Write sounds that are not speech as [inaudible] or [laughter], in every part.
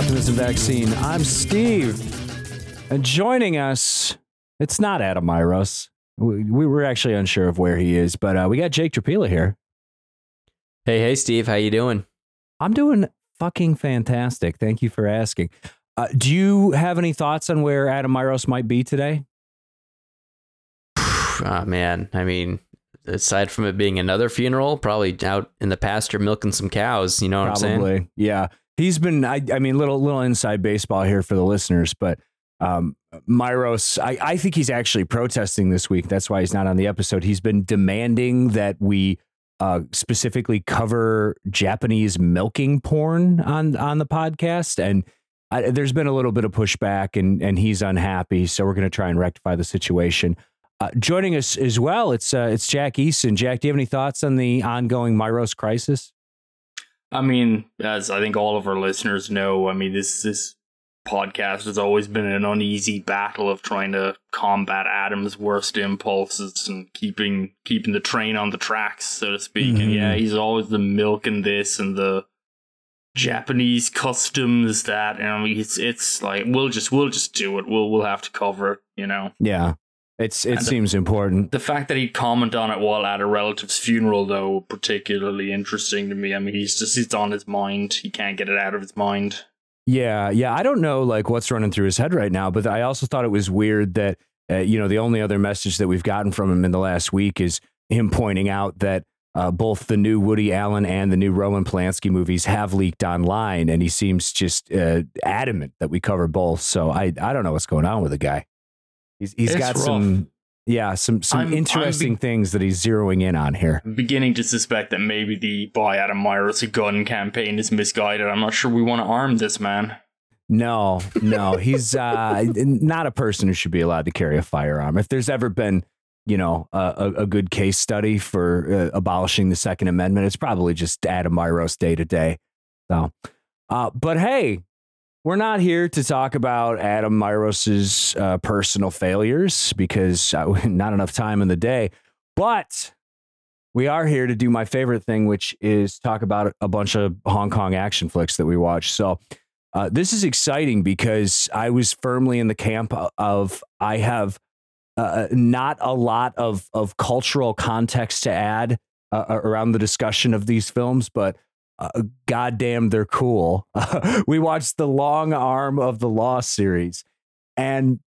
Optimism Vaccine. I'm Steve. And joining us, it's not Adam Myros. We, we were actually unsure of where he is, but uh, we got Jake Trapila here. Hey, hey, Steve, how you doing? I'm doing fucking fantastic. Thank you for asking. Uh, do you have any thoughts on where Adam Myros might be today? oh [sighs] man, I mean, aside from it being another funeral, probably out in the pasture milking some cows. You know what Probably. I'm saying? Yeah. He's been, I, I mean, little little inside baseball here for the listeners, but um, Myros, I, I think he's actually protesting this week. That's why he's not on the episode. He's been demanding that we uh, specifically cover Japanese milking porn on on the podcast, and I, there's been a little bit of pushback, and and he's unhappy. So we're going to try and rectify the situation. Uh, joining us as well, it's uh, it's Jack Easton. Jack, do you have any thoughts on the ongoing Myros crisis? I mean, as I think all of our listeners know, I mean this this podcast has always been an uneasy battle of trying to combat Adam's worst impulses and keeping keeping the train on the tracks, so to speak. Mhm. And yeah, he's always the milk and this and the Japanese customs that, and I mean, it's it's like we'll just we'll just do it. We'll we'll have to cover it, you know. Yeah, it's it And the- seems important. The fact that he'd comment on it while at a relative's funeral, though, particularly interesting to me. I mean, he's just it's on his mind. He can't get it out of his mind. Yeah, yeah. I don't know like what's running through his head right now, but I also thought it was weird that uh, you know the only other message that we've gotten from him in the last week is him pointing out that uh, both the new Woody Allen and the new Roman Polanski movies have leaked online, and he seems just uh, adamant that we cover both. So I I don't know what's going on with the guy. He's he's It's got rough. some yeah some some I'm- I'm interesting be- things that he's zeroing in on here. I'm beginning to suspect that maybe the buy Adam Myers a gun campaign is misguided. I'm not sure we want to arm this man. No, no, he's uh, [laughs] not a person who should be allowed to carry a firearm. If there's ever been, you know, a, a, a good case study for uh, abolishing the Second Amendment, it's probably just Adam Myros day to day. So, uh, but hey, we're not here to talk about Adam Myros's uh, personal failures because uh, [laughs] not enough time in the day. But we are here to do my favorite thing, which is talk about a bunch of Hong Kong action flicks that we watch. So. Uh, this is exciting because I was firmly in the camp of I have uh, not a lot of of cultural context to add uh, around the discussion of these films, but uh, goddamn, they're cool. [laughs] we watched the Long Arm of the Law series, and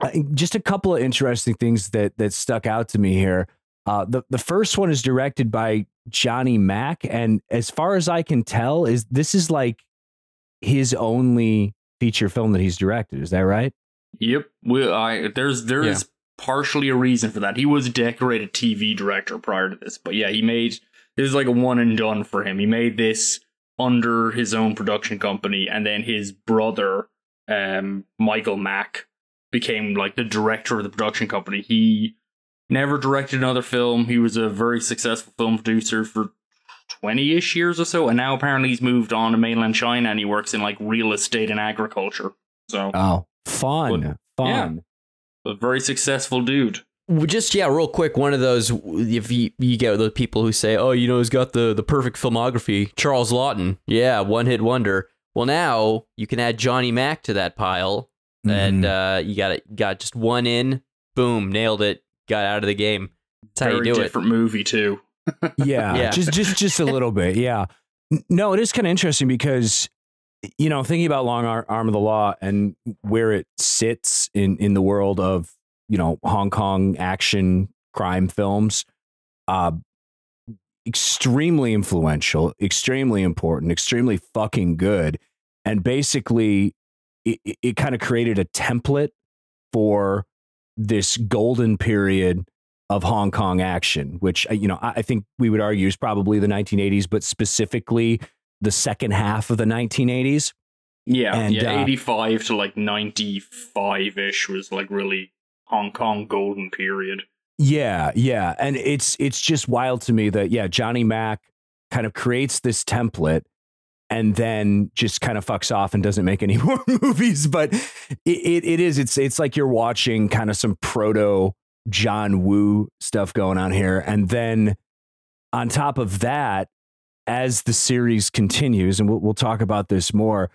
uh, just a couple of interesting things that that stuck out to me here. Uh, the the first one is directed by Johnny Mak, and as far as I can tell, is this is like his only feature film that he's directed. Is that right? Yep. We, I, there's there is partially a reason for that. He was a decorated TV director prior to this, but yeah, he made it was like a one and done for him. He made this under his own production company, and then his brother, um, Michael Mak, became like the director of the production company. He never directed another film. He was a very successful film producer for 20 ish years or so, and now apparently he's moved on to mainland China and he works in like real estate and agriculture. So, Oh, fun, Well, fun. a very successful dude. Well, Just yeah, real quick. One of those if you, you get the people who say, "Oh, you know, he's got the the perfect filmography." Charles Laughton, yeah, one hit wonder. Well, now you can add Johnny Mak to that pile, and Mhm. uh, you got it. Got just one in, boom, nailed it. Got out of the game. That's how very you do it. different movie too. [laughs] yeah, Yeah. just just just a little bit. Yeah. No, it is kind of interesting because you know, thinking about Long Ar- Arm of the Law and where it sits in in the world of you know Hong Kong action crime films, uh, extremely influential, extremely important, extremely fucking good, and basically it, it, it kind of created a template for this golden period of Hong Kong action, which uh, you know I I think we would argue is probably the 1980s, but specifically the second half of the 1980s. Yeah, And, yeah, uh, 85 to like 95 ish was like really Hong Kong golden period. Yeah, yeah, and it's it's just wild to me that yeah, Johnny Mak kind of creates this template and then just kind of fucks off and doesn't make any [laughs] more movies. But it, it, it is it's it's like you're watching kind of some proto John Woo stuff going on here, and then on top of that, as the series continues, and we'll, we'll talk about this more,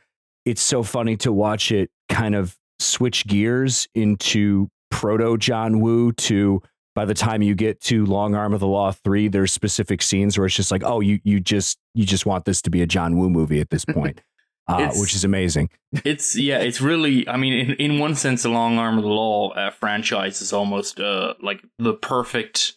it's so funny to watch it kind of switch gears into proto John Woo to by the time you get to Long Arm of the Law 3 there's specific scenes where it's just like oh you you just you just want this to be a John Woo movie at this point [laughs] uh, which is amazing. [laughs] It's yeah it's really I mean in, in one sense the Long Arm of the Law uh, franchise is almost uh, like the perfect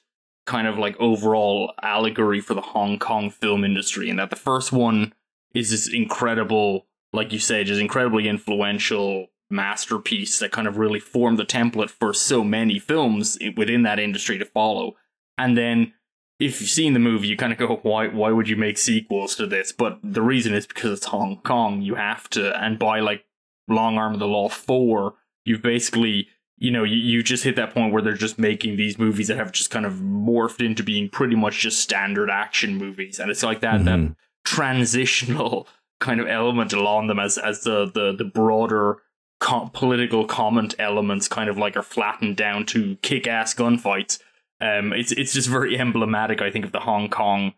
kind of like overall allegory for the Hong Kong film industry and that the first one is this incredible like you say just incredibly influential masterpiece that kind of really formed the template for so many films within that industry to follow. And then if you've seen the movie, you kind of go, why why would you make sequels to this? But the reason is because it's Hong Kong. You have to, and by like Long Arm of the Law four, you've basically you know you, you just hit that point where they're just making these movies that have just kind of morphed into being pretty much just standard action movies, and it's like that mm-hmm. that transitional [laughs] kind of element along them as as the the the broader com- political comment elements kind of like are flattened down to kick ass gunfights. Um, it's it's just very emblematic, I think, of the Hong Kong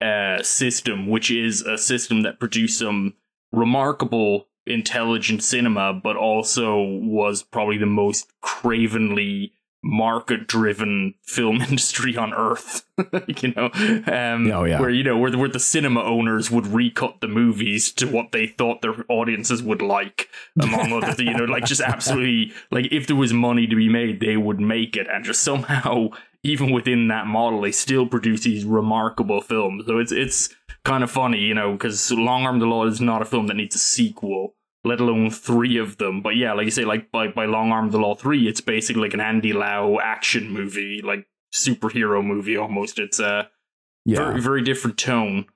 uh, system, which is a system that produced some remarkable intelligent cinema, but also was probably the most cravenly market driven film [laughs] industry on earth [laughs] you know? Um oh, yeah. where you know where, where the cinema owners would recut the movies to what they thought their audiences would like among other you know like just absolutely like if there was money to be made they would make it. And just somehow even within that model they still produce these remarkable films. So it's it's kind of funny you know because long arm the law is not a film that needs a sequel let alone three of them. But yeah, like you say, like by by Long Arm of the Law three, it's basically like an Andy Lau action movie, like superhero movie almost. It's a yeah. very very different tone.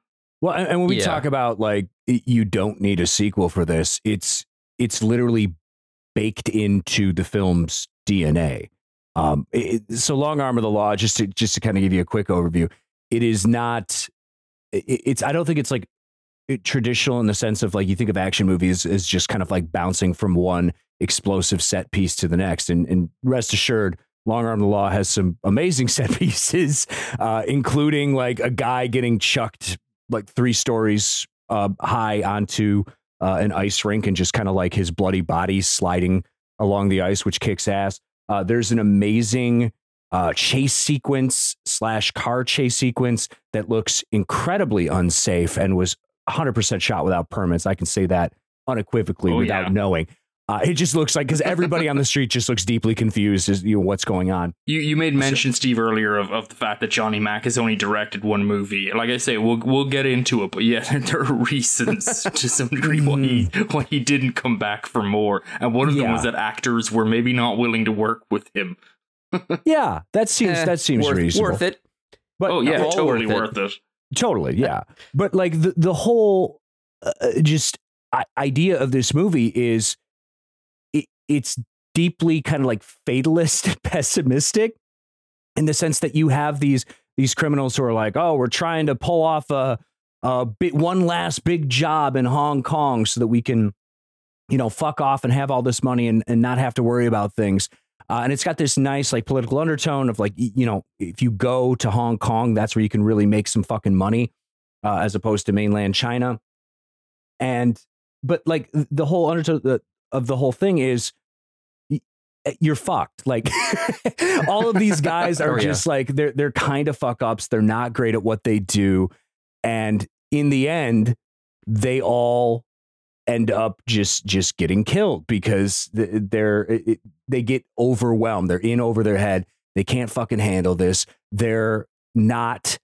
Well, and, and when we yeah. talk about like you don't need a sequel for this, it's it's literally baked into the film's DNA. Um, it, so Long Arm of the Law, just to just to kind of give you a quick overview, it is not. It, it's I don't think it's like traditional in the sense of like you think of action movies as just kind of like bouncing from one explosive set piece to the next. And, and rest assured, Long Arm of the Law has some amazing [laughs] set pieces, uh, including like a guy getting chucked like three stories uh, high onto uh, an ice rink and just kind of like his bloody body sliding along the ice, which kicks ass. Uh, there's an amazing uh, chase sequence slash car chase sequence that looks incredibly unsafe and was 100% shot without permits. I can say that unequivocally oh, without yeah. knowing. Uh, it just looks like because everybody on the [laughs] street just looks deeply confused as you know what's going on. You you made mention so, Steve earlier of, of the fact that Johnny Mak has only directed one movie. Like I say, we'll we'll get into it, but yeah, [laughs] there are reasons [laughs] to some degree why he why he didn't come back for more, and one of yeah. them was that actors were maybe not willing to work with him. yeah, that seems eh, that seems worth, reasonable. Worth it. But oh yeah, totally worth it. Worth it. Totally, yeah. But like the the whole uh, uh just idea of this movie is it, it's deeply kind of like fatalist, and [laughs] pessimistic, in the sense that you have these these criminals who are like, oh, we're trying to pull off a a bit one last big job in Hong Kong so that we can, you know, fuck off and have all this money and, and not have to worry about things. Uh, and it's got this nice like political undertone of like you know if you go to Hong Kong, that's where you can really make some fucking money, uh, as opposed to mainland China. And but like the whole undertone of the whole thing is eh, you're fucked. Like [laughs] all of these guys are oh, just yeah. like they're they're kind of fuck ups. They're not great at what they do, and in the end, they all end up just just getting killed because they're it, they get overwhelmed. They're in over their head. They can't fucking handle this. They're not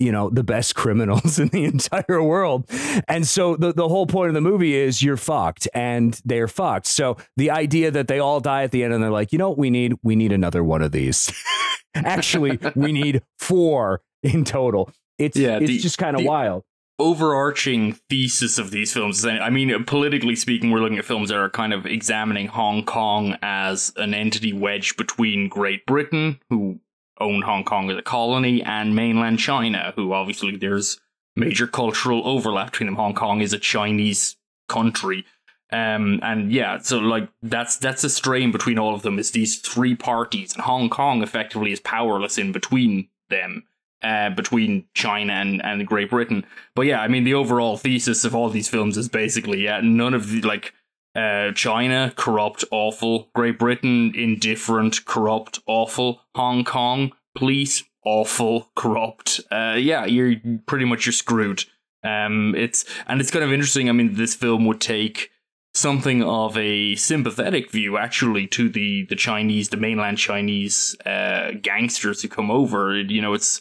you know the best [laughs] criminals in the entire world and so the, the whole point of the movie is you're fucked and they're fucked so the idea that they all die at the end and they're like you know what we need we need another one of these [laughs] actually we need four in total it's yeah, it's the, just kind of wild overarching thesis of these films I mean, politically speaking, we're looking at films that are kind of examining Hong Kong as an entity wedged between Great Britain, who owned Hong Kong as a colony, and mainland China, who obviously there's major cultural overlap between them. Hong Kong is a Chinese country. Um, and yeah, so like that's that's a strain between all of them is these three parties, and Hong Kong effectively is powerless in between them. Uh, between China and, and Great Britain. But yeah, I mean, the overall thesis of all these films is basically yeah, none of the like uh, China corrupt, awful. Great Britain indifferent, corrupt, awful. Hong Kong police awful, corrupt. Uh, yeah, you're pretty much you're screwed. Um, it's and it's kind of interesting. I mean, this film would take something of a sympathetic view actually to the the Chinese, the mainland Chinese uh, gangsters who come over. You know, it's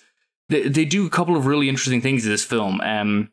they, they do a couple of really interesting things in this film. Um,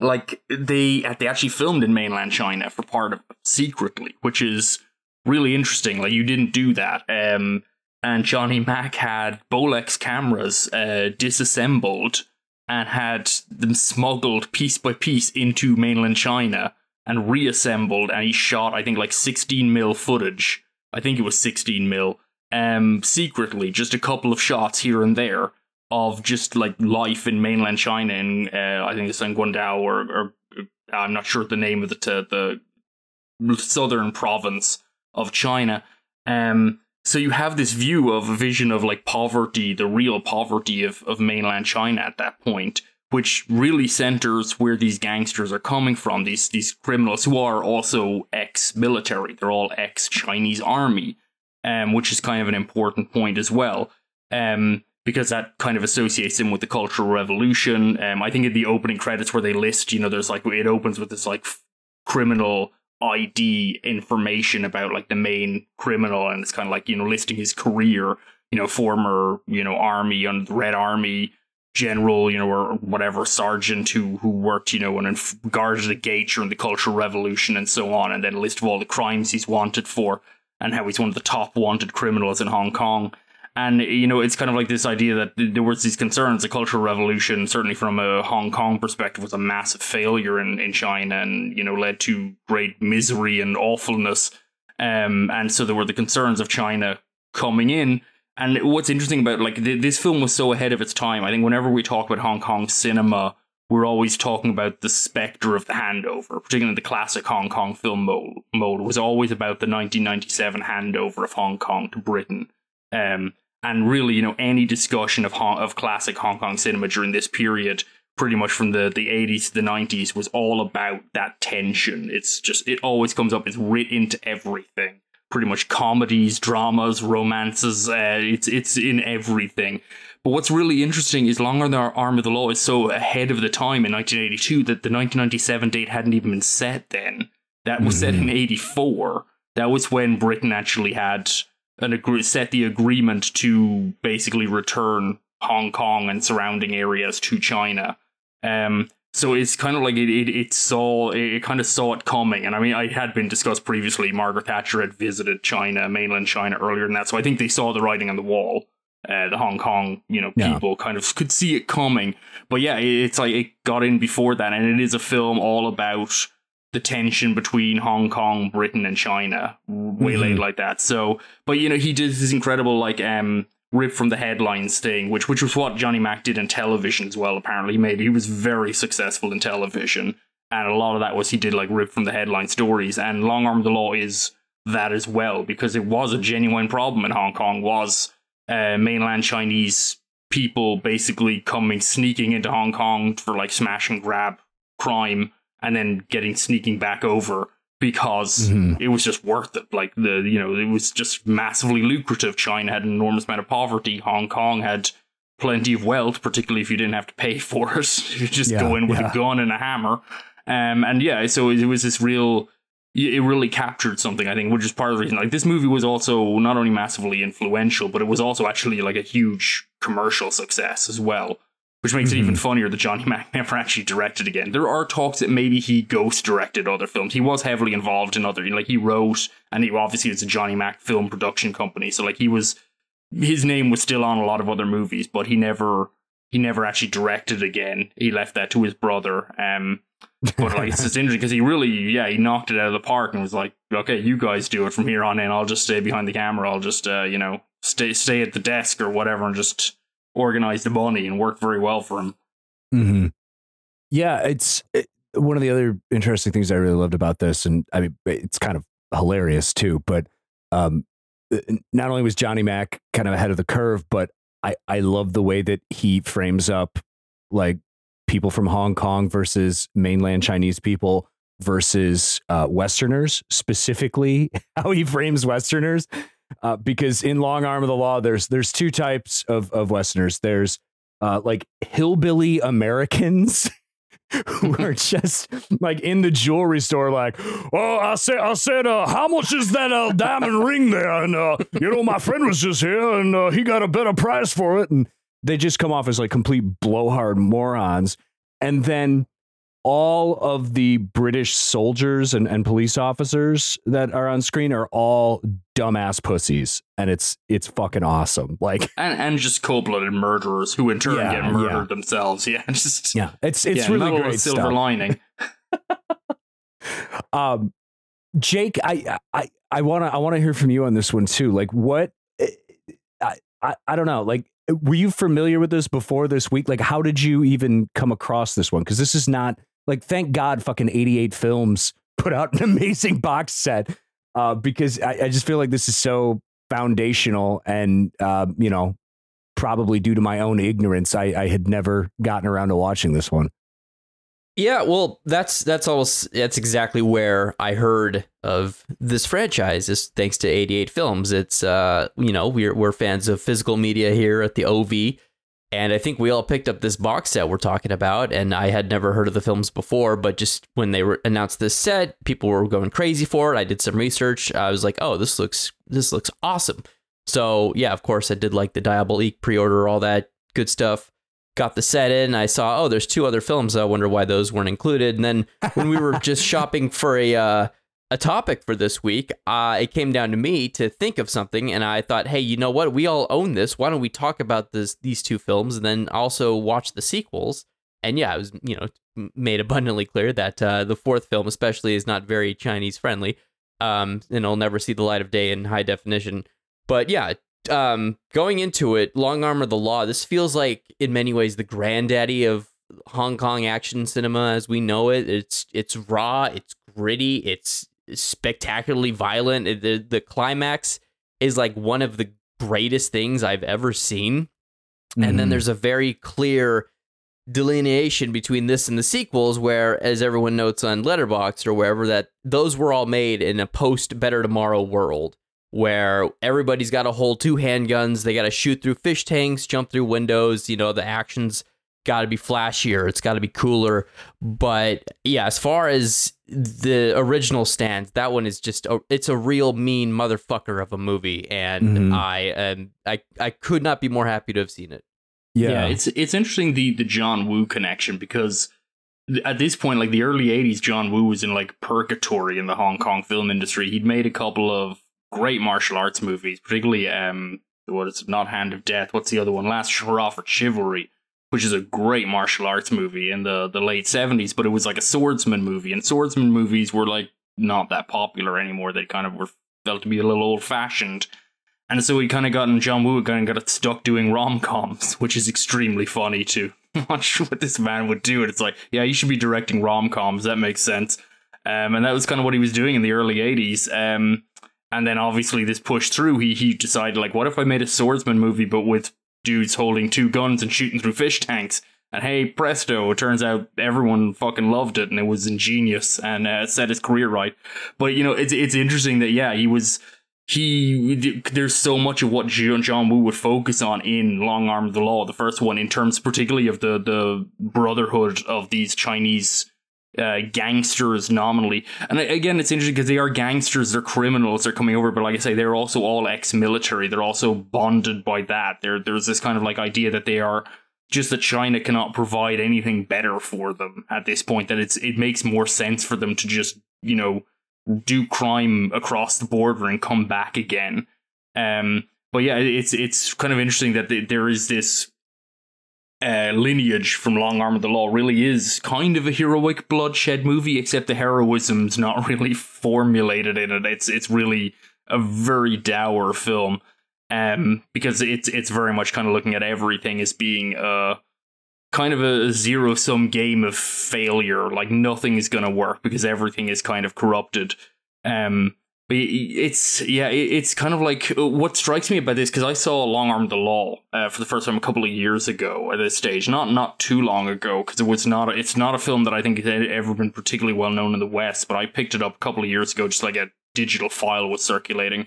like they they actually filmed in mainland China for part of secretly, which is really interesting. Like you didn't do that. Um, and Johnny Mak had Bolex cameras uh, disassembled and had them smuggled piece by piece into mainland China and reassembled. And he shot, I think, like 16 mil footage. I think it was 16 mil. Um, secretly, just a couple of shots here and there of just like life in mainland China, in uh, I think it's in Guangdong or, or uh, I'm not sure the name of the the southern province of China. Um, so you have this view of a vision of like poverty, the real poverty of, of mainland China at that point, which really centers where these gangsters are coming from, these these criminals who are also ex-military. They're all ex-Chinese army, um, which is kind of an important point as well. Um, because that kind of associates him with the Cultural Revolution. Um, I think in the opening credits where they list, you know, there's like it opens with this like f- criminal ID information about like the main criminal, and it's kind of like you know listing his career, you know, former you know army on the Red Army general, you know, or whatever sergeant who who worked, you know, and guarded the gate during the Cultural Revolution and so on, and then a list of all the crimes he's wanted for, and how he's one of the top wanted criminals in Hong Kong. And you know, it's kind of like this idea that there was these concerns. The Cultural Revolution, certainly from a Hong Kong perspective, was a massive failure in, in China, and you know, led to great misery and awfulness. Um, and so there were the concerns of China coming in. And what's interesting about like th- this film was so ahead of its time. I think whenever we talk about Hong Kong cinema, we're always talking about the specter of the handover, particularly the classic Hong Kong film mode. Mode was always about the 1997 handover of Hong Kong to Britain. Um, and really, you know, any discussion of Hong- of classic Hong Kong cinema during this period, pretty much from the, the 80s to the 90s, was all about that tension. It's just, it always comes up, it's writ into everything. Pretty much comedies, dramas, romances, uh, it's, it's in everything. But what's really interesting is longer Long Arm of the Law is so ahead of the time in 1982 that the 1997 date hadn't even been set then. That was mm-hmm. set in 84. That was when Britain actually had an agree- set the agreement to basically return Hong Kong and surrounding areas to China. Um, so it's kind of like it, it, it saw it, it kind of saw it coming, and I mean, I had been discussed previously. Margaret Thatcher had visited China, mainland China, earlier than that, so I think they saw the writing on the wall. Uh, the Hong Kong, you know, yeah. people kind of could see it coming. But yeah, it's like it got in before that, and it is a film all about the tension between Hong Kong, Britain, and China, waylaid mm-hmm. like that. So, but you know, he did this incredible like um rip from the headlines thing, which which was what Johnny Mak did in television as well. Apparently, maybe he was very successful in television, and a lot of that was he did like rip from the headline stories. And Long Arm of the Law is that as well because it was a genuine problem in Hong Kong. Was uh, mainland Chinese people basically coming sneaking into Hong Kong for like smash and grab crime and then getting sneaking back over because mm-hmm. it was just worth it. Like the you know it was just massively lucrative. China had an enormous amount of poverty. Hong Kong had plenty of wealth, particularly if you didn't have to pay [laughs] for it. you just yeah, go in with yeah. a gun and a hammer. Um, and yeah, so it was this real. It really captured something, I think, which is part of the reason. Like this movie was also not only massively influential, but it was also actually like a huge commercial success as well which makes mm-hmm. it even mm-hmm. funnier that Johnny [laughs] Mak never actually directed again. There are talks that maybe he ghost directed other films. He was heavily involved in other, like he wrote, and he obviously it's a Johnny Mak film production company, so like he was, his name was still on a lot of other movies, but he never, he never actually directed again. He left that to his brother. Um, but like it's just [laughs] interesting because he really, yeah, he knocked it out of the park and was like, okay, you guys do it from here on in. I'll just stay behind the camera. I'll just, uh, you know, stay stay at the desk or whatever and just organized the money and worked very well for him. Mm-hmm. Yeah, it's it, one of the other interesting things I really loved about this, and I mean, it's kind of hilarious too. But um, not only was Johnny Mak kind of ahead of the curve, but I I love the way that he frames up like people from Hong Kong versus mainland Chinese people versus uh, Westerners, specifically [laughs] how he frames Westerners. Uh, because in Long Arm of the Law, there's there's two types of of Westerners. There's uh, like hillbilly Americans [laughs] who are [laughs] just like in the jewelry store, like, oh, I said, I said, uh, how much is that uh, diamond ring there? And uh, you know, my friend was just here, and uh, he got a better price for it. And they just come off as like complete blowhard morons. And then all of the British soldiers and, and police officers that are on screen are all dumbass pussies, and it's it's fucking awesome. Like [laughs] and and just cold blooded murderers who in turn Yeah, get murdered yeah. themselves. [laughs] Yeah, just yeah, it's it's yeah, really great silver stuff. lining. [laughs] Um, Jake, I I I want to I want to hear from you on this one too. Like, what? I, I I don't know. Like, were you familiar with this before this week? Like, how did you even come across this one? Because this is not like, thank God, fucking eighty eight films put out an amazing [laughs] box set. Uh, because I, I just feel like this is so foundational, and um, you know, probably due to my own ignorance, I I had never gotten around to watching this one. Yeah, well, that's that's almost that's exactly where I heard of this franchise. Is thanks to 88 Films. It's uh, you know, we're we're fans of physical media here at the OV, and I think we all picked up this box set we're talking about. And I had never heard of the films before, but just when they were announced this set, people were going crazy for it. I did some research. I was like, oh, this looks this looks awesome. So yeah, of course, I did like the Diabolik pre-order, all that good stuff got the set in. I saw, oh, there's two other films. I wonder why those weren't included. And then when we were just [laughs] shopping for a uh, a topic for this week, uh, it came down to me to think of something, and I thought, hey, you know what? We all own this. Why don't we talk about this these two films and then also watch the sequels? And yeah, it was you know made abundantly clear that uh, the fourth film, especially, is not very Chinese friendly, um, and it'll never see the light of day in high definition. But yeah, um, going into it, Long Arm of the Law, this feels like in many ways the granddaddy of Hong Kong action cinema as we know it. It's it's raw, it's gritty, it's spectacularly violent. The the climax is like one of the greatest things I've ever seen. And then Mhm. there's a very clear delineation between this and the sequels where as everyone notes on letterboxd or wherever that those were all made in a post better tomorrow world where everybody's got to hold two handguns they got to shoot through fish tanks jump through windows you know the actions got to be flashier it's got to be cooler but yeah as far as the original stands that one is just a, it's a real mean motherfucker of a movie and Mhm. i am i i could not be more happy to have seen it Yeah. it's it's interesting the the John Woo connection because at this point, like the early '80s, John Woo was in like purgatory in the Hong Kong film industry. He'd made a couple of great martial arts movies, particularly um, what is it, not Hand of Death? What's the other one? Last Hurrah for Chivalry, which is a great martial arts movie in the the late '70s. But it was like a swordsman movie, and swordsman movies were like not that popular anymore. They kind of were felt to be a little old fashioned. And so he kind of got in John Woo kind of got stuck doing rom coms, which is extremely funny to [laughs] watch what this man would do. And it's like, yeah, you should be directing rom coms. That makes sense. Um, and that was kind of what he was doing in the early 80s. Um, and then obviously this pushed through. He, he decided, like, what if I made a swordsman movie, but with dudes holding two guns and shooting through fish tanks? And hey, presto, it turns out everyone fucking loved it and it was ingenious and uh, set his career right. But, you know, it's, it's interesting that, yeah, he was he there's so much of what John John Woo would focus on in Long Arm of the Law, the first one, in terms particularly of the the brotherhood of these Chinese uh, gangsters nominally. And again, it's interesting because they are gangsters, they're criminals, they're coming over, but like I say, they're also all ex-military. They're also bonded by that. There, there's this kind of like idea that they are just that China cannot provide anything better for them at this point. That it's it makes more sense for them to just you know do crime across the border and come back again. Um, but yeah, it's it's kind of interesting that th- there is this uh, lineage from Long Arm of the Law. Really is kind of a heroic bloodshed movie, except the heroism's not [laughs] really formulated in it. It's it's really a very dour film. Um, because it's it's very much kind of looking at everything as being uh kind of a zero sum game of failure. Like nothing is going to work because everything is kind of corrupted. Um, it's yeah, it's kind of like uh, what strikes me about this because I saw Long Arm the Law uh, for the first time a couple of years ago at this stage, not not too long ago because it was not it's not a film that I think had ever been particularly well known in the West, but I picked it up a couple of years ago, just like a digital file was circulating.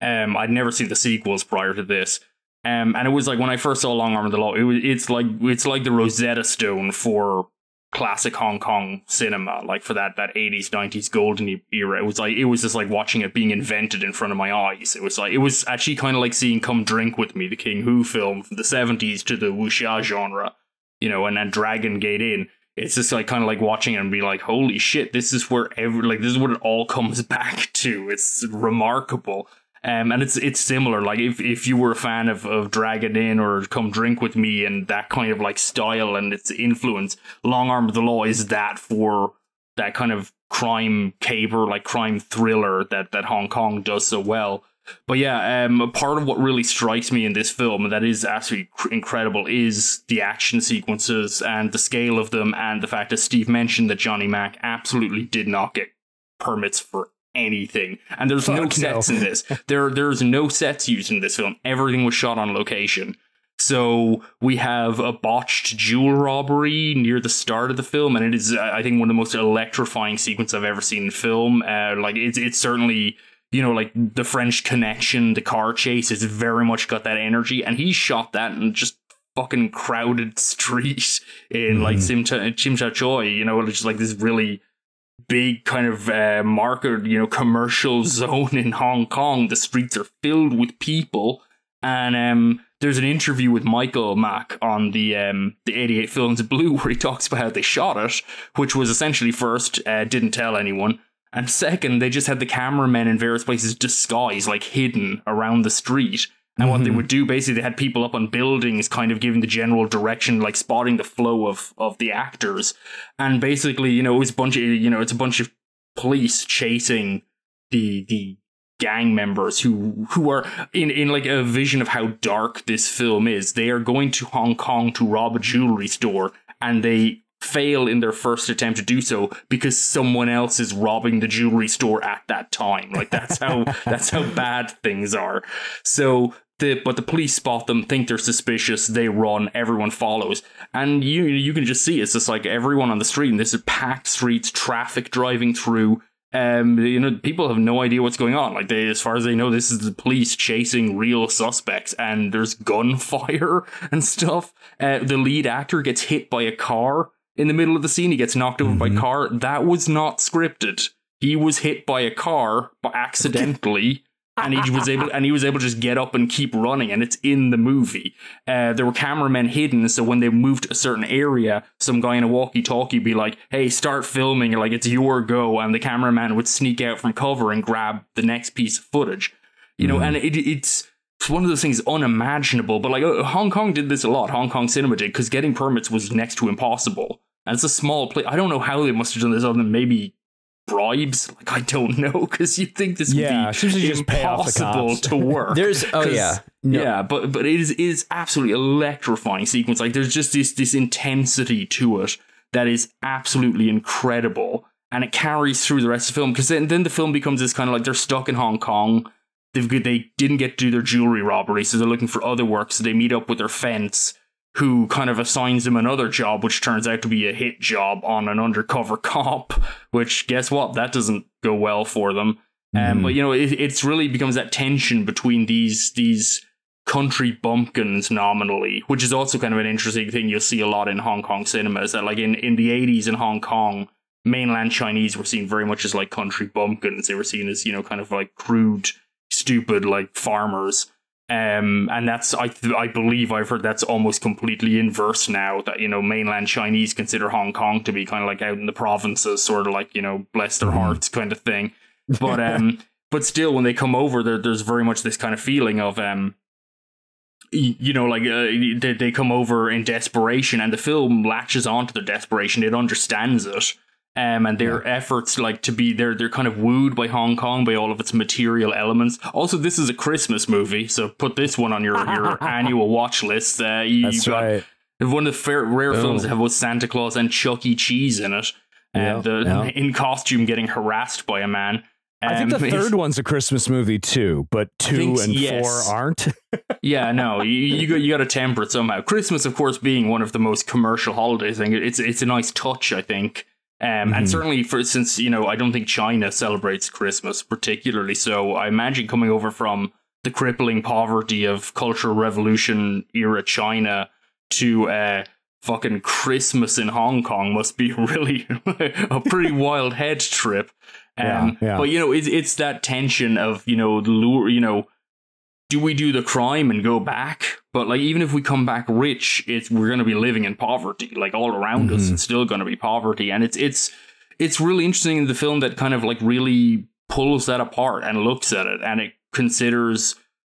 Um, I'd never seen the sequels prior to this. Um, and it was like when I first saw Long Arm the Law, it was it's like it's like the Rosetta Stone for classic Hong Kong cinema, like for that that eighties nineties golden era. It was like it was just like watching it being invented in front of my eyes. It was like it was actually kind of like seeing Come Drink with Me, the King Hu film from the seventies to the wuxia genre, you know, and then Dragon Gate Inn. It's just like kind of like watching it and be like, holy shit, this is where every like this is what it all comes [laughs] back to. It's remarkable. Um, and it's it's similar. Like if, if you were a fan of, of Dragon Inn or Come Drink with Me and that kind of like style and its influence, Long Arm of the Law is that for that kind of crime caper, like crime thriller that that Hong Kong does so well. But yeah, um, part of what really strikes me in this film, and that is absolutely incredible, is the action sequences and the scale of them, and the fact that Steve mentioned that Johnny Mak absolutely did not get permits for anything. And there's Fuck no sets no. in this. [laughs] There there's no sets used in this film. Everything was shot on location. So we have a botched jewel robbery near the start of the film, and it is, I think, one of the most electrifying sequences I've ever seen in film. Uh, like it's it's certainly you know like the French Connection, the car chase is very much got that energy, and he shot that in just fucking crowded [laughs] street in mm. like Sim Chim Cha Choi, you know, just like this really big kind of uh, market, you know, commercial [laughs] zone in Hong Kong. The streets are filled with people, and um, there's an interview with Michael Mak on the um, the 88 Films Blue [laughs] where he talks about how they shot it, which was essentially first uh, didn't tell anyone. And second, they just had the cameramen in various places disguised, like hidden around the street. And what mm-hmm. they would do, basically, they had people up on buildings, kind of giving the general direction, like spotting the flow of of the actors. And basically, you know, it was a bunch of, you know, it's a bunch of police chasing the the gang members who who are in in like a vision of how dark this film is. They are going to Hong Kong to rob a jewelry store, and they fail in their first attempt to do so because someone else is robbing the jewelry store at that time like that's how [laughs] that's how bad things are so the, but the police spot them, think they're suspicious, they run, everyone follows. And you you can just see it's just like everyone on the street, and this is packed streets, traffic driving through. Um, you know, people have no idea what's going on. Like they, as far as they know, this is the police chasing real suspects, and there's gunfire [laughs] and stuff. Uh, the lead actor gets hit by a car in the middle of the scene. He gets knocked over mm-hmm. by a car. That was not scripted. He was hit by a car, but accidentally and he was able and he was able to just get up and keep running and it's in the movie. Uh, there were cameramen hidden so when they moved to a certain area some guy in a walkie-talkie be like hey start filming like it's your go and the cameraman would sneak out from cover and grab the next piece of footage. You know mm. and it, it's it's one of those things unimaginable but like uh, hong kong did this a lot. Hong kong cinema did because getting permits was next to impossible. And it's a small place i don't know how they must have done this other than maybe bribes? Like I don't [laughs] know because you think this yeah, would be impossible to work. [laughs] There's oh yeah. No. Yeah, but but it is it is absolutely electrifying sequence. Like there's just this this intensity to it that is absolutely incredible, and it carries through the rest of the film. Because then then the film becomes this kind of like they're stuck in Hong Kong. They've they didn't get to do their jewelry robbery, so they're looking for other work. So they meet up with their fence who kind of assigns him another job, which turns out to be a hit job on an undercover [laughs] cop. Which guess what? That doesn't go well for them. Mm. Um, but you know, it, it's really becomes that tension between these these country bumpkins nominally, which is also kind of an interesting thing you'll see a lot in Hong Kong cinemas. That like in in the eighties in Hong Kong, mainland Chinese were seen very much as like country bumpkins. They were seen as you know kind of like crude, stupid like farmers um, and that's I I believe I've heard that's almost completely inverse now. That you know mainland Chinese consider Hong Kong to be kind of like out in the provinces, sort of like you know bless their mm-hmm. hearts kind of thing. [laughs] But um, but still, when they come over, there there's very much this kind of feeling of um, you know, like uh, they they come over in desperation, and the film latches onto their desperation. It understands it, um, and their yeah. efforts like to be they're they're kind of wooed by Hong Kong by all of its material elements. Also, this is a Christmas movie, so put this one on your your [laughs] annual watch list. Uh, you, That's got, right. One of the fair, rare Boom. films that have both Santa Claus and Chuck E. Cheese in it, and yeah, the, yeah. [laughs] in costume getting harassed by a man. I think the Um, [laughs] third one's a Christmas movie too, but two think- and yes. four aren't. yeah, no, you you got you got to temper it somehow. Christmas, of course, being one of the most commercial holidays, I think it's it's a nice touch. I think, um, Mhm. and certainly for since you know I don't think China celebrates Christmas particularly, so I imagine coming over from the crippling poverty of Cultural Revolution era China to uh, fucking Christmas in Hong Kong must be [laughs] really a pretty [laughs] wild head trip. Um, Yeah, yeah. But you know, it's it's that tension of you know the lure, you know do we do the crime and go back? But like even if we come back rich, it's we're going to be living in poverty. Like all around us, Mhm. it's still going to be poverty, and it's it's it's really interesting in the film that kind of like really pulls that apart and looks at it, and it considers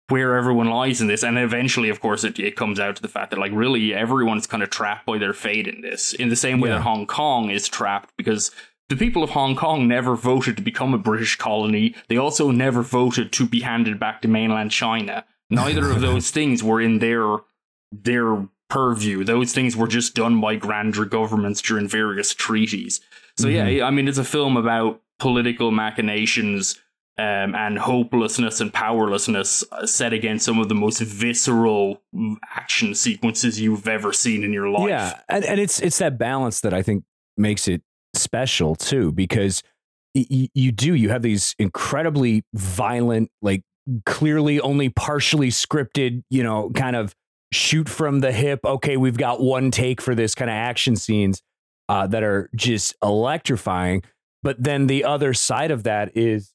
where everyone lies in this, and eventually, of course, it, it comes out to the fact that like really everyone's kind of trapped by their fate in this, in the same way Yeah. that Hong Kong is trapped because the people of Hong Kong never voted to become a British colony. They also never voted to be handed back to mainland China. Neither of those [laughs] things were in their their purview. Those things were just done by grander governments during various treaties. So yeah, I mean, it's a film about political machinations um, and hopelessness and powerlessness uh, set against some of the most visceral mm, action sequences you've ever seen in your life. Yeah, and, and it's it's that balance that I think makes it special too, because y- you do you have these incredibly violent, like clearly only partially scripted, you know, kind of shoot from the hip. Okay, we've got one take for this kind of action scenes uh, that are just electrifying. But then the other side of that is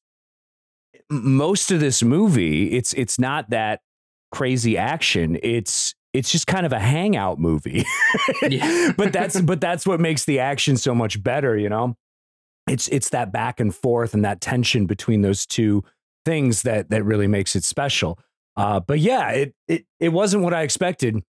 most of this movie. It's it's not that crazy action. It's it's just kind of a hangout movie. Yeah. [laughs] but that's but that's what makes the action so much better, you know? It's it's that back and forth and that tension between those two things that that really makes it special. Uh, but yeah, it it it wasn't what I expected,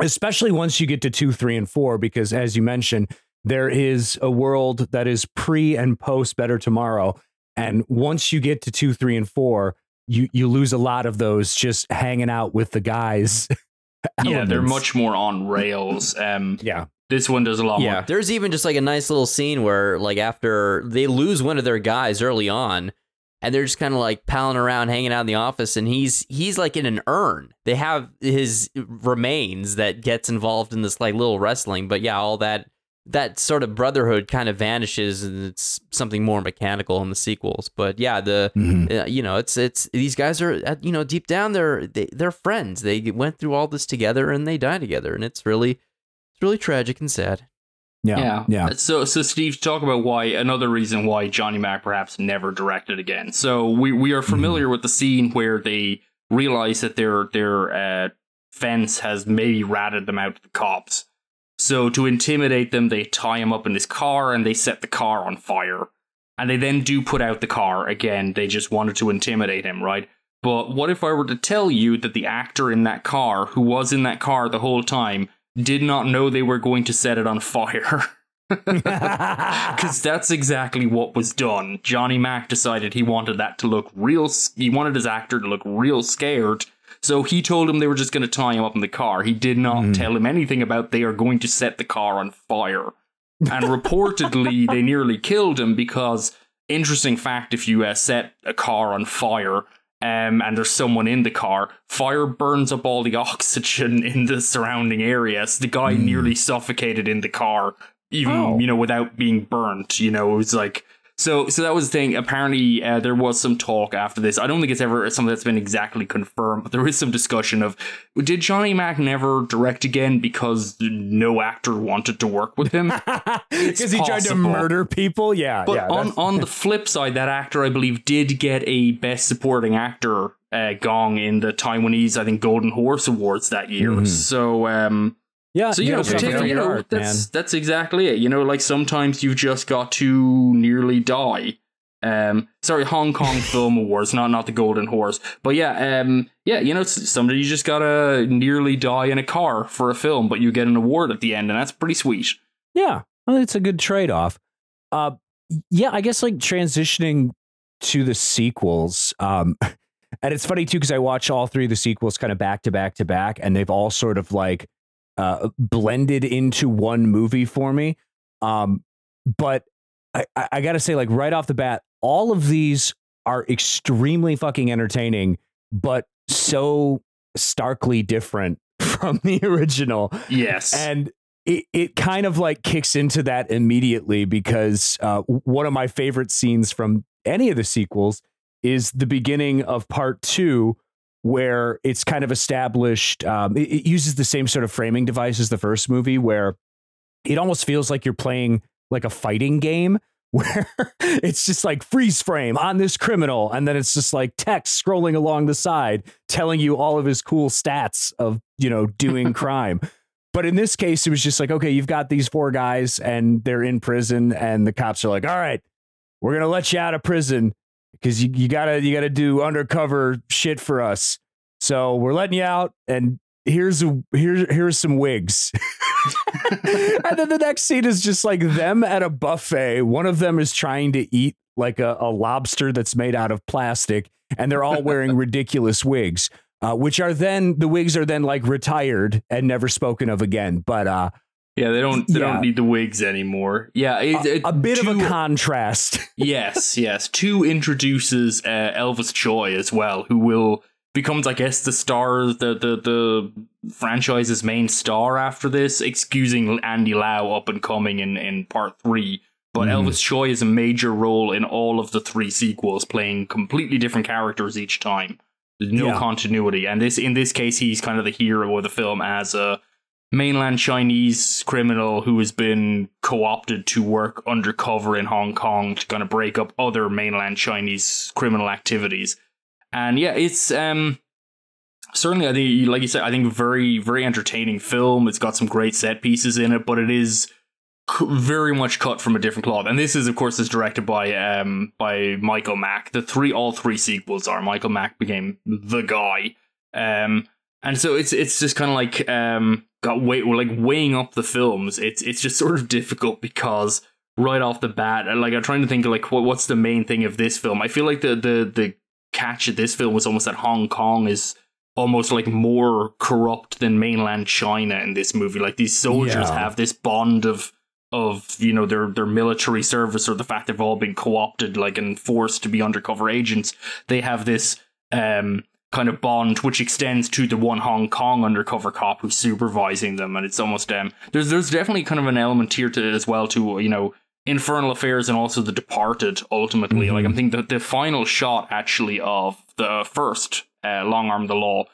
especially once you get to two, three, and four, because as you mentioned, there is a world that is pre and post Better Tomorrow, and once you get to two, three, and four, you you lose a lot of those just hanging out with the guys. [laughs] yeah, they're much more on rails. Um, yeah. this one does a lot Yeah, more. there's even just like a nice little scene where, like, after they lose one of their guys early on, and they're just kind of like palling around, hanging out in the office, and he's he's like in an urn. They have his remains that gets involved in this like little wrestling, but yeah, all that that sort of brotherhood kind of vanishes, and it's something more mechanical in the sequels. But yeah, the Mhm. uh, you know, it's it's these guys are uh, you know deep down they're they, they're friends. They went through all this together and they die together, and it's really it's really tragic and sad. Yeah. Yeah. So, so Steve, talk about why another reason why Johnny Mak perhaps never directed again. So we we are familiar with the scene where they realize that their their uh, fence has maybe ratted them out to the cops. So to intimidate them, they tie him up in his car and they set the car on fire. And they then do put out the car again. They just wanted to intimidate him, right? But what if I were to tell you that the actor in that car, who was in that car the whole time, did not know they were going to set it on fire? [laughs] Because that's exactly what was done. Johnny Mak decided he wanted that to look real. He wanted his actor to look real scared. So he told him they were just going to tie him up in the car. He did not Mm. tell him anything about they are going to set the car on fire. And reportedly, they nearly killed him because, interesting fact, if you uh, set a car on fire, um, and there's someone in the car, fire burns up all the [laughs] oxygen in the surrounding areas. The guy Mm. nearly suffocated in the car, even Oh. you know without being burnt. You know, it was like so. So that was the thing. Apparently, uh, there was some talk after this. I don't think it's ever something that's been exactly confirmed, but there is some discussion of did Johnny Mak never direct again because no actor wanted to work with him. [laughs] Because he tried to murder people. Yeah. But yeah, on, on the [laughs] flip side, that actor, I believe, did get a Best Supporting Actor uh, gong in the Taiwanese, I think, Golden Horse Awards that year. Mhm. So, um, yeah. so you know, particularly, you know, apart, man. that's that's exactly it. You know, like sometimes you've just got to nearly die. Um, sorry, Hong Kong [laughs] Film Awards, not not the Golden Horse, but yeah, um, yeah, you know, somebody you just gotta nearly die in a car for a film, but you get an award at the end, and that's pretty sweet. Yeah, well, it's a good trade off. Uh, yeah, I guess like transitioning to the sequels. Um, [laughs] and it's funny too because I watch all three of the sequels kind of back to back to back, and they've all sort of like uh, blended into one movie for me. Um, but I, I, got to say, like right off the bat, all of these are extremely fucking entertaining, but so starkly different [laughs] from the original. Yes. And it, it kind of like kicks into that immediately because uh, one of my favorite scenes from any of the sequels is the beginning of part two, where it's kind of established. Um, it, it uses the same sort of framing device as the first movie, where it almost feels like you're playing like a fighting game [laughs] where it's just like freeze frame on this criminal and then it's just like text scrolling along the side telling you all of his cool stats of you know doing [laughs] crime but in this case it was just like okay you've got these four guys and they're in prison and the cops are like all right we're gonna let you out of prison because you, you gotta you gotta do undercover shit for us so we're letting you out and here's a here's here's some wigs [laughs] and then the next scene is just like them at a buffet. One of them is trying to eat like a, a lobster that's made out of plastic, and they're all wearing [laughs] ridiculous wigs, uh, which are then the wigs are then like retired and never spoken of again. But uh, yeah, they don't they Yeah. don't need the wigs anymore. Yeah, it, a, it- a bit of a contrast. [laughs] yes, yes. Two introduces uh, Elvis Tsui as well, who will becomes, I guess, the star, the the the franchise's main star after this, excusing Andy Lau up and coming in in part three. But Mhm. Elvis Tsui is a major role in all of the three sequels, playing completely different characters each time. There's no Yeah. continuity, and this in this case, he's kind of the hero of the film as a mainland Chinese criminal who has been co-opted to work undercover in Hong Kong to kind of break up other mainland Chinese criminal activities. And yeah, it's um certainly I think like you said, I think very very entertaining film. It's got some great set pieces in it, but it is very much cut from a different cloth. And this is of course is directed by um by Michael Mak. The three all three sequels are Michael Mak became the guy. Um and so it's it's just kind of like um got way like weighing up the films. It's it's just sort of difficult because right off the bat, like I'm trying to think like what what's the main thing of this film. I feel like the the the catch of this film was almost that Hong Kong is almost like more corrupt than mainland China in this movie. Like these soldiers Yeah. have this bond of of you know their their military service or the fact they've all been co-opted like and forced to be undercover agents. They have this um kind of bond which extends to the one Hong Kong undercover cop who's supervising them and it's almost um there's there's definitely kind of an element here to it as well to you know Infernal Affairs and also The Departed ultimately Mhm. like I'm thinking that the final shot actually of the first uh, Long Arm the Law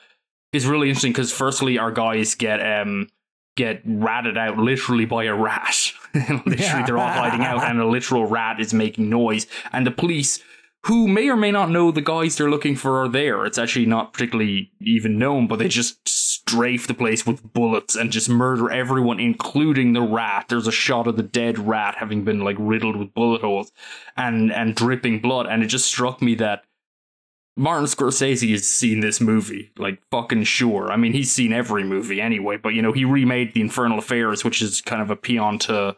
is really interesting because firstly our guys get um get ratted out literally by a rat [laughs] literally they're all hiding out and a literal rat is making noise and the police who may or may not know the guys they're looking for are there. It's actually not particularly even known, but they just strafe the place with bullets and just murder everyone, including the rat. There's a shot of the dead rat having been like riddled with bullet holes and and dripping blood, and it just struck me that Martin Scorsese has seen this movie, like fucking sure. I mean, he's seen every movie anyway, but you know, he remade The Infernal Affairs, which is kind of a peon to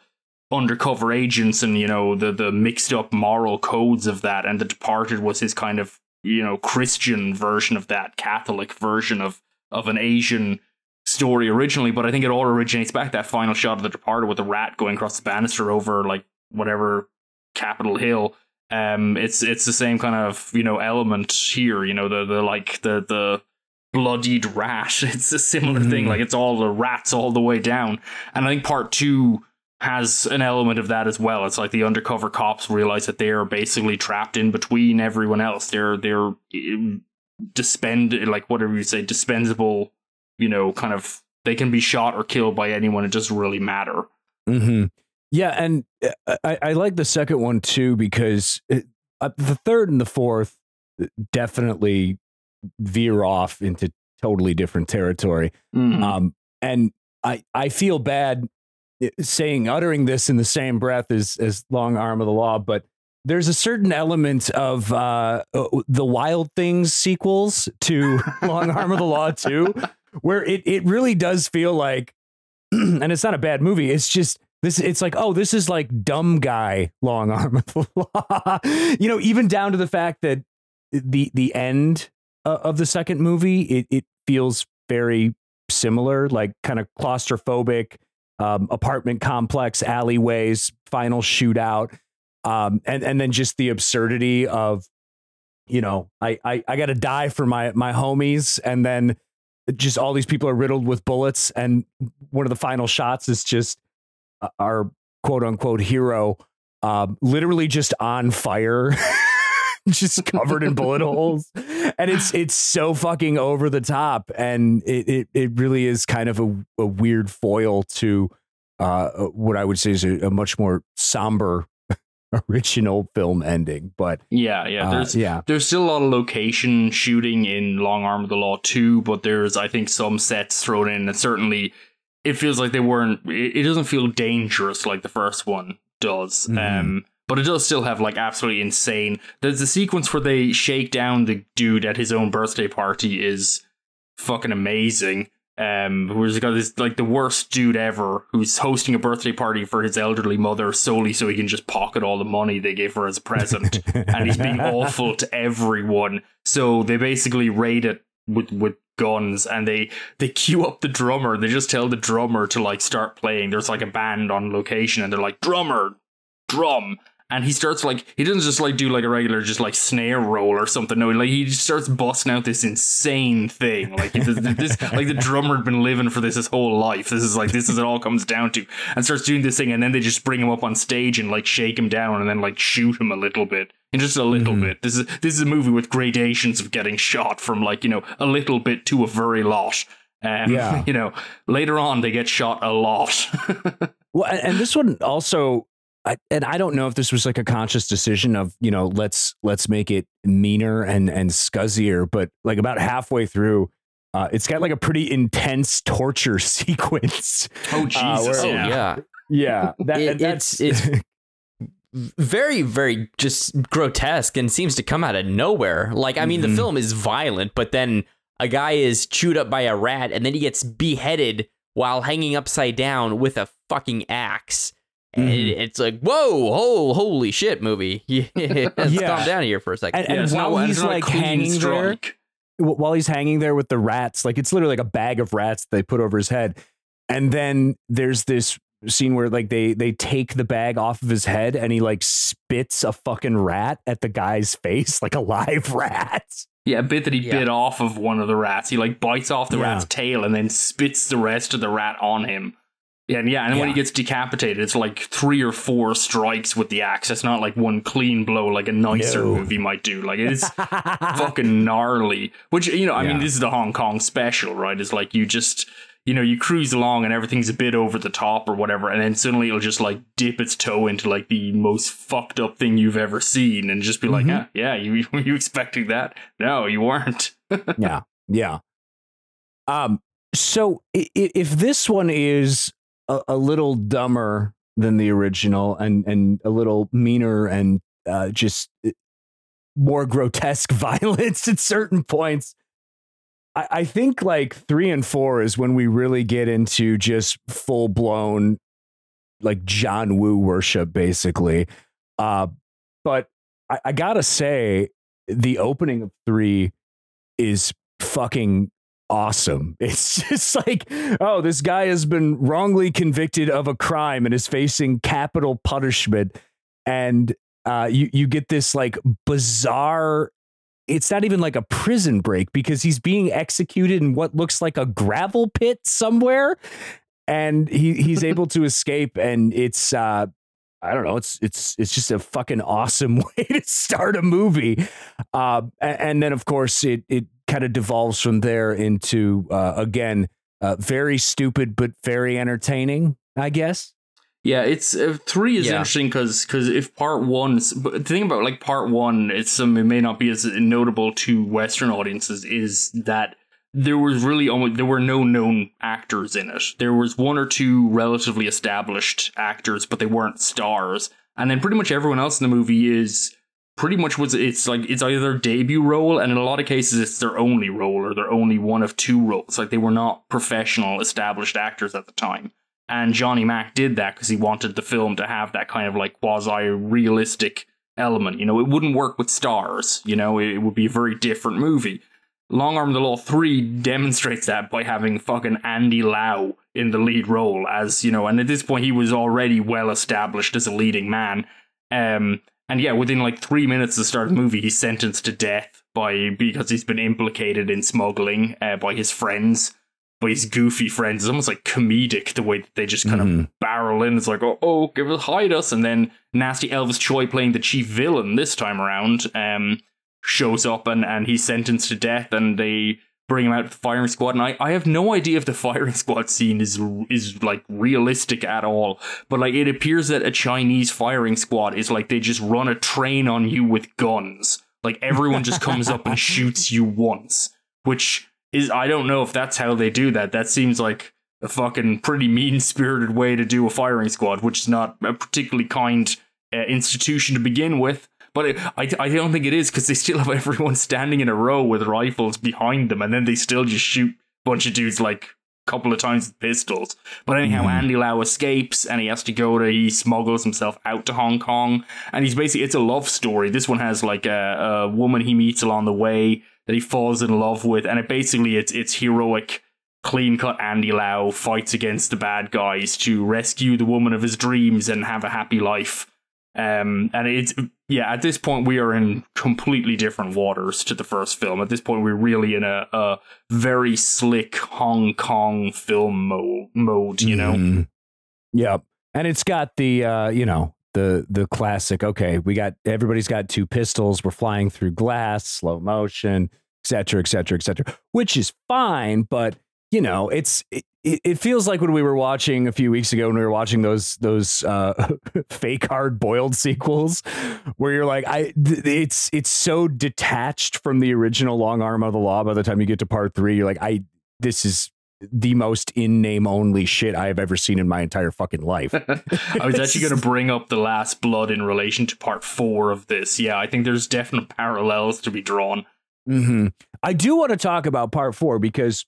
undercover agents and you know the the mixed up moral codes of that and the departed was his kind of you know christian version of that catholic version of of an asian story originally but i think it all originates back that final shot of the departed with the rat going across the banister over like whatever capitol hill. Um it's it's the same kind of you know element here you know the the like the the bloodied rat. [laughs] It's a similar thing Mhm. like it's all the rats all the way down. And i think part two has an element of that as well. It's like the undercover cops realize that they are basically trapped in between everyone else. They're they're um, dispend like whatever you say dispensable. You know, kind of they can be shot or killed by anyone. It doesn't really matter. hmm Yeah, and uh, I, I like the second one too because it, uh, the third and the fourth definitely veer off into totally different territory. Mm-hmm. Um, and I I feel bad saying uttering this in the same breath as as Long Arm of the Law, but there's a certain element of uh, uh, the Wild Things sequels to [laughs] Long Arm of the Law too, where it it really does feel like, [clears throat] and it's not a bad movie. It's just this. It's like oh, this is like dumb guy Long Arm of the Law. [laughs] you know, even down to the fact that the the end uh, of the second movie it it feels very similar, like kind of claustrophobic, um, apartment complex, alleyways, final shootout, um, and and then just the absurdity of you know, I I, I got to die for my my homies, and then just all these people are riddled with bullets, and one of the final shots is just uh, our quote unquote hero, um, literally just on fire. [laughs] [laughs] just covered in bullet holes and it's it's so fucking over the top and it it, it really is kind of a, a weird foil to uh, what i would say is a, a much more somber [laughs] original film ending but Yeah, yeah. uh, There's yeah there's still a lot of location shooting in Long Arm of the Law 2, but there's I think some sets thrown in and certainly it feels like they weren't it, doesn't feel dangerous like the first one does. Mhm. Um but it does still have like absolutely insane. There's a sequence where they shake down the dude at his own birthday party is fucking amazing. Um, where's got this like the worst dude ever who's hosting a birthday party for his elderly mother solely so he can just pocket all the money they gave her as a present [laughs] and he's being awful to everyone. So they basically raid it with with guns and they they queue up the drummer. They just tell the drummer to like start playing. There's like a band on location and they're like drummer, drum. And he starts like he doesn't just like do like a regular just like snare roll or something. No, like he just starts busting out this insane thing. Like this, this [laughs] like the drummer had been living for this his whole life. This is like this is it all comes down to. And starts doing this thing, and then they just bring him up on stage and like shake him down, and then like shoot him a little bit, and just a little Mhm. bit. This is this is a movie with gradations of getting shot from like you know a little bit to a very lot. Um, Yeah. you know, later on they get shot a lot. [laughs] Well, and, and this one also, I, and I don't know if this was like a conscious decision of you know let's let's make it meaner and and scuzzier, but like about halfway through, uh, it's got like a pretty intense torture [laughs] sequence. oh Jesus, Oh yeah. yeah, Yeah, that, It- that's it's- [laughs] very very just grotesque and seems to come out of nowhere. Like I mean, Mhm. the film is violent, but then a guy is chewed up by a rat and then he gets beheaded while hanging upside down with a fucking axe. And Mhm. it's like, whoa, oh, holy shit, movie. [laughs] Yeah, let's Yeah. calm down here for a second. And- Yeah, it's while not- he's, it's not a like, hanging there- strike. wh- while he's hanging there with the rats, like it's literally like a bag of rats they put over his head. And then there's this scene where like they they take the bag off of his head and he like spits a fucking rat at the guy's face, [laughs] like a live rat. Yeah, a bit that he Yeah. bit off of one of the rats. He like bites off the Yeah. rat's tail and then spits the rest of the rat on him. Yeah, and yeah, and when he gets decapitated, it's like three or four strikes with the axe. It's not like one clean blow like a nicer No. movie might do. Like it's [laughs] fucking gnarly. Which you know, I mean, this is the Hong Kong special, right? It's like you just you know you cruise along and everything's a bit over the top or whatever, and then suddenly it'll just like dip its toe into like the most fucked up thing you've ever seen, and just be like, Mhm. ah, yeah, you were [laughs] you expecting that? No, you weren't. [laughs] yeah yeah um so if this one is a, a little dumber than the original and and a little meaner and uh just uh, more grotesque [laughs] violence at certain points I, I think like three and four is when we really get into just full blown like John Woo worship, basically. Uh, but I, I gotta say, the opening of three is fucking awesome. [laughs] It's just like, oh, this guy has been wrongly convicted of a crime and is facing capital punishment. And uh, you you get this like bizarre. It's not even like a prison break because he's being executed in what looks like a gravel pit somewhere, and he he's [laughs] able to escape. And it's uh, I don't know. It's it's it's just a fucking awesome [laughs] way to start a movie. Uh, a- and, then of course it it kind of devolves from there into uh, again uh, very stupid but very entertaining. I guess. Yeah, it's uh, three is Yeah. interesting because because if part one, but the thing about like part one, it's some it may not be as notable to Western audiences is that there was really only there were no known actors in it. There was one or two relatively established actors, but they weren't stars. And then pretty much everyone else in the movie is pretty much was it's like it's either debut role, and in a lot of cases it's their only role or their only one of two roles. Like they were not professional established actors at the time. And Johnny Mak did that because he wanted the film to have that kind of like quasi realistic element. You know, it wouldn't work with stars. You know, it, would be a very different movie. Long Arm the Law 3 demonstrates that by having fucking Andy Lau in the lead role as, you know, and at this point he was already well established as a leading man. Um, and yeah, within like three minutes of the start of the movie, he's sentenced to death by because he's been implicated in smuggling uh, by his friends, by his goofy friends. It's almost like comedic the way that they just kind Mhm. of barrel in. It's like, oh, oh, give us hide us, and then nasty Elvis Tsui playing the chief villain this time around um, shows up and and he's sentenced to death, and they bring him out to the firing squad. And I, I have no idea if the firing squad scene is is like realistic at all. But like it appears that a Chinese firing squad is like they just run a train on you with guns. Like everyone just comes up and [laughs] shoots you once, which is I don't know if that's how they do that. That seems like a fucking pretty mean spirited way to do a firing squad, which is not a particularly kind uh, institution to begin with. But it, I, I don't think it is because they still have everyone standing in a row with rifles behind them, and then they still just shoot a bunch of dudes like a couple of times with pistols. But anyhow, Mhm. Andy Lau escapes and he has to go to, he smuggles himself out to Hong Kong. And he's basically, it's a love story. This one has like a, a woman he meets along the way that he falls in love with. And it basically, it's, it's heroic clean cut Andy Lau fights against the bad guys to rescue the woman of his dreams and have a happy life. Um, and it's yeah, at this point we are in completely different waters to the first film. At this point, we're really in a, a very slick Hong Kong film mo- mode. You know, Mhm. Yep. And it's got the uh, you know, the the classic, okay, we got everybody's got two pistols, we're flying through glass, slow motion, etc., etc., et cetera, et cetera, which is fine, but you know, it's it, it feels like when we were watching a few weeks ago when we were watching those those uh [laughs] fake hard boiled sequels where you're like I th- it's it's so detached from the original long arm of the law by the time you get to part 3 you're like I this is the most in name only shit I have ever seen in my entire fucking life. [laughs] I was actually going to bring up the Last Blood in relation to part four of this. Yeah, I think there's definite parallels to be drawn. hmm I do want to talk about part four because,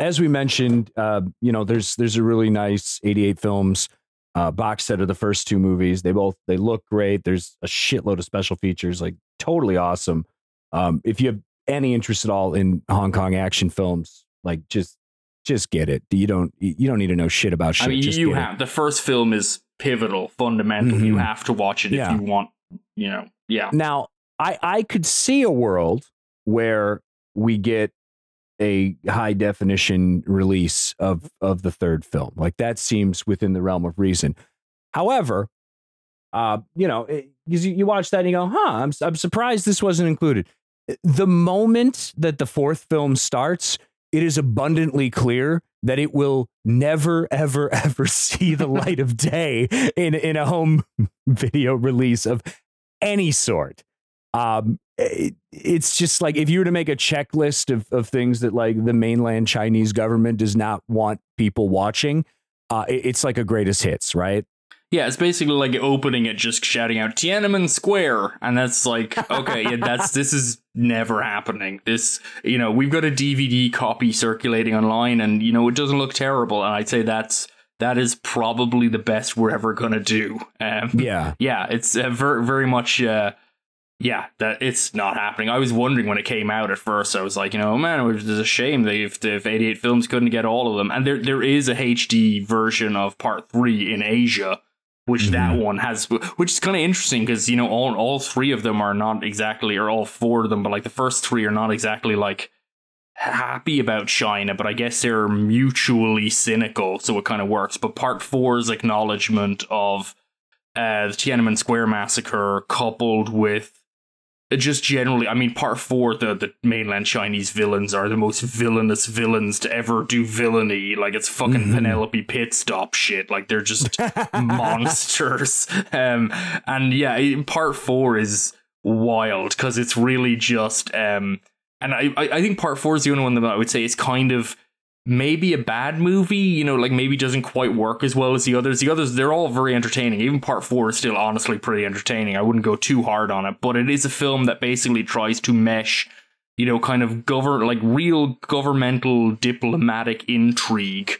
as we mentioned, uh, you know, there's there's a really nice 88 films uh, box set of the first two movies. They both they look great. There's a shitload of special features, like totally awesome. Um, if you have any interest at all in Hong Kong action films, like just just get it. You don't you don't need to know shit about shit. I mean, just you get it. have the first film is pivotal, fundamental. You Mhm. have to watch it Yeah. if you want. You know, yeah. Now, I I could see a world where we get a high definition release of of the third film. Like that seems within the realm of reason. However, uh, you know, because you, you watch that and you go, "Huh, I'm I'm surprised this wasn't included." The moment that the fourth film starts, it is abundantly clear that it will never ever [laughs] ever see the light of day in in a home [laughs] video release of any sort. Um, it, it's just like if you were to make a checklist of, of things that like the mainland Chinese government does not want people watching, uh, it- it's like a greatest hits, right? Yeah, it's basically like opening it, just shouting out Tiananmen Square, and that's like, okay, yeah, that's [laughs] this is never happening. This, you know, we've got a DVD copy circulating online, and you know, it doesn't look terrible, and I'd say that's that is probably the best we're ever gonna do. Um, Yeah. yeah, it's uh, very very much. Uh, yeah, that it's not happening. I was wondering when it came out at first. I was like, you know, man, it was a shame that if, if 88 films couldn't get all of them. And there there is a HD version of Part Three in Asia, which that one has, which is kind of interesting because you know all all three of them are not exactly, or all four of them, but like the first three are not exactly like happy about China, but I guess they're mutually cynical, so it kind of works. But Part Four's acknowledgement of uh, the Tiananmen Square massacre, coupled with just generally, I mean, Part Four, the the mainland Chinese villains are the most villainous villains to ever do villainy. Like it's fucking Mhm. Penelope Pit stop shit. Like they're just [laughs] monsters. Um, and yeah, Part Four is wild because it's really just um and I, I I think part four is the only one that I would say is kind of maybe a bad movie, you know, like maybe doesn't quite work as well as the others. The others, they're all very entertaining. Even part four is still honestly pretty entertaining. I wouldn't go too hard on it, but it is a film that basically tries to mesh, you know, kind of govern like real governmental diplomatic intrigue.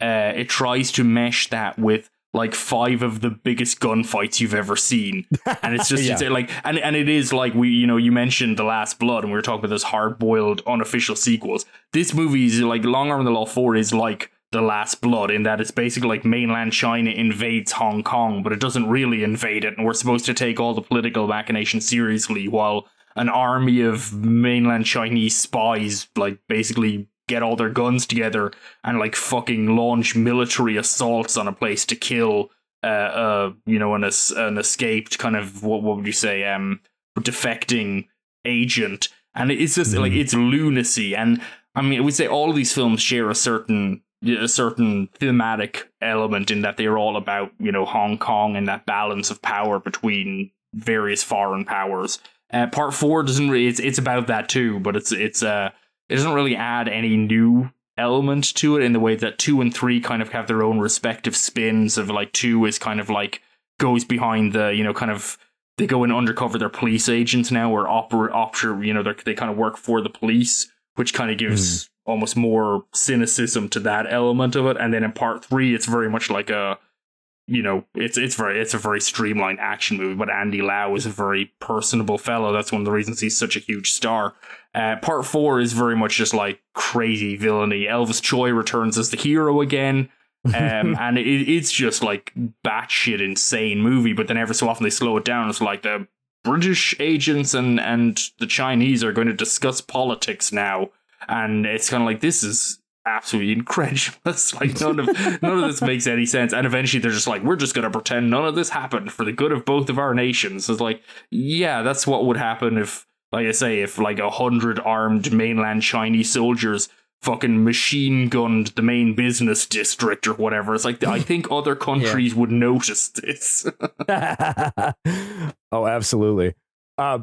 Uh, it tries to mesh that with like five of the biggest gunfights you've ever seen [laughs] and it's just Yeah. it's like and and it is like we you know you mentioned the last blood and we were talking about those hard boiled unofficial sequels this movie is like long arm of the law 4 is like the Last Blood in that it's basically like mainland China invades Hong Kong, but it doesn't really invade it, and we're supposed to take all the political machinations seriously while an army of mainland Chinese spies like basically get all their guns together and like fucking launch military assaults on a place to kill uh, uh you know an an escaped kind of what what would you say um defecting agent and it's just mm. like it's lunacy and I mean, we say all of these films share a certain a certain thematic element in that they're all about you know Hong Kong and that balance of power between various foreign powers. Uh, part four doesn't really it's it's about that too, but it's it's uh it doesn't really add any new element to it in the way that two and three kind of have their own respective spins of like two is kind of like goes behind the you know kind of they go and undercover they're police agents now or opera opera you know they they kind of work for the police which kind of gives mm. almost more cynicism to that element of it. And then in part three, it's very much like a, you know, it's it's very it's a very streamlined action movie. But Andy Lau is a very personable fellow. That's one of the reasons he's such a huge star. Uh, part four is very much just like crazy villainy. Elvis Tsui returns as the hero again. [laughs] um, and it, it's just like batshit insane movie. But then every so often they slow it down. It's like the British agents and and the Chinese are going to discuss politics now, and it's kind of like this is absolutely incredulous. [laughs] Like none of none of this makes any sense. And eventually they're just like, we're just gonna pretend none of this happened for the good of both of our nations. It's like, yeah, that's what would happen if, like I say, if like a hundred armed mainland Chinese soldiers fucking machine gunned the main business district or whatever. It's like I think other [laughs] countries yeah. would notice this. [laughs] [laughs] oh, absolutely. Uh,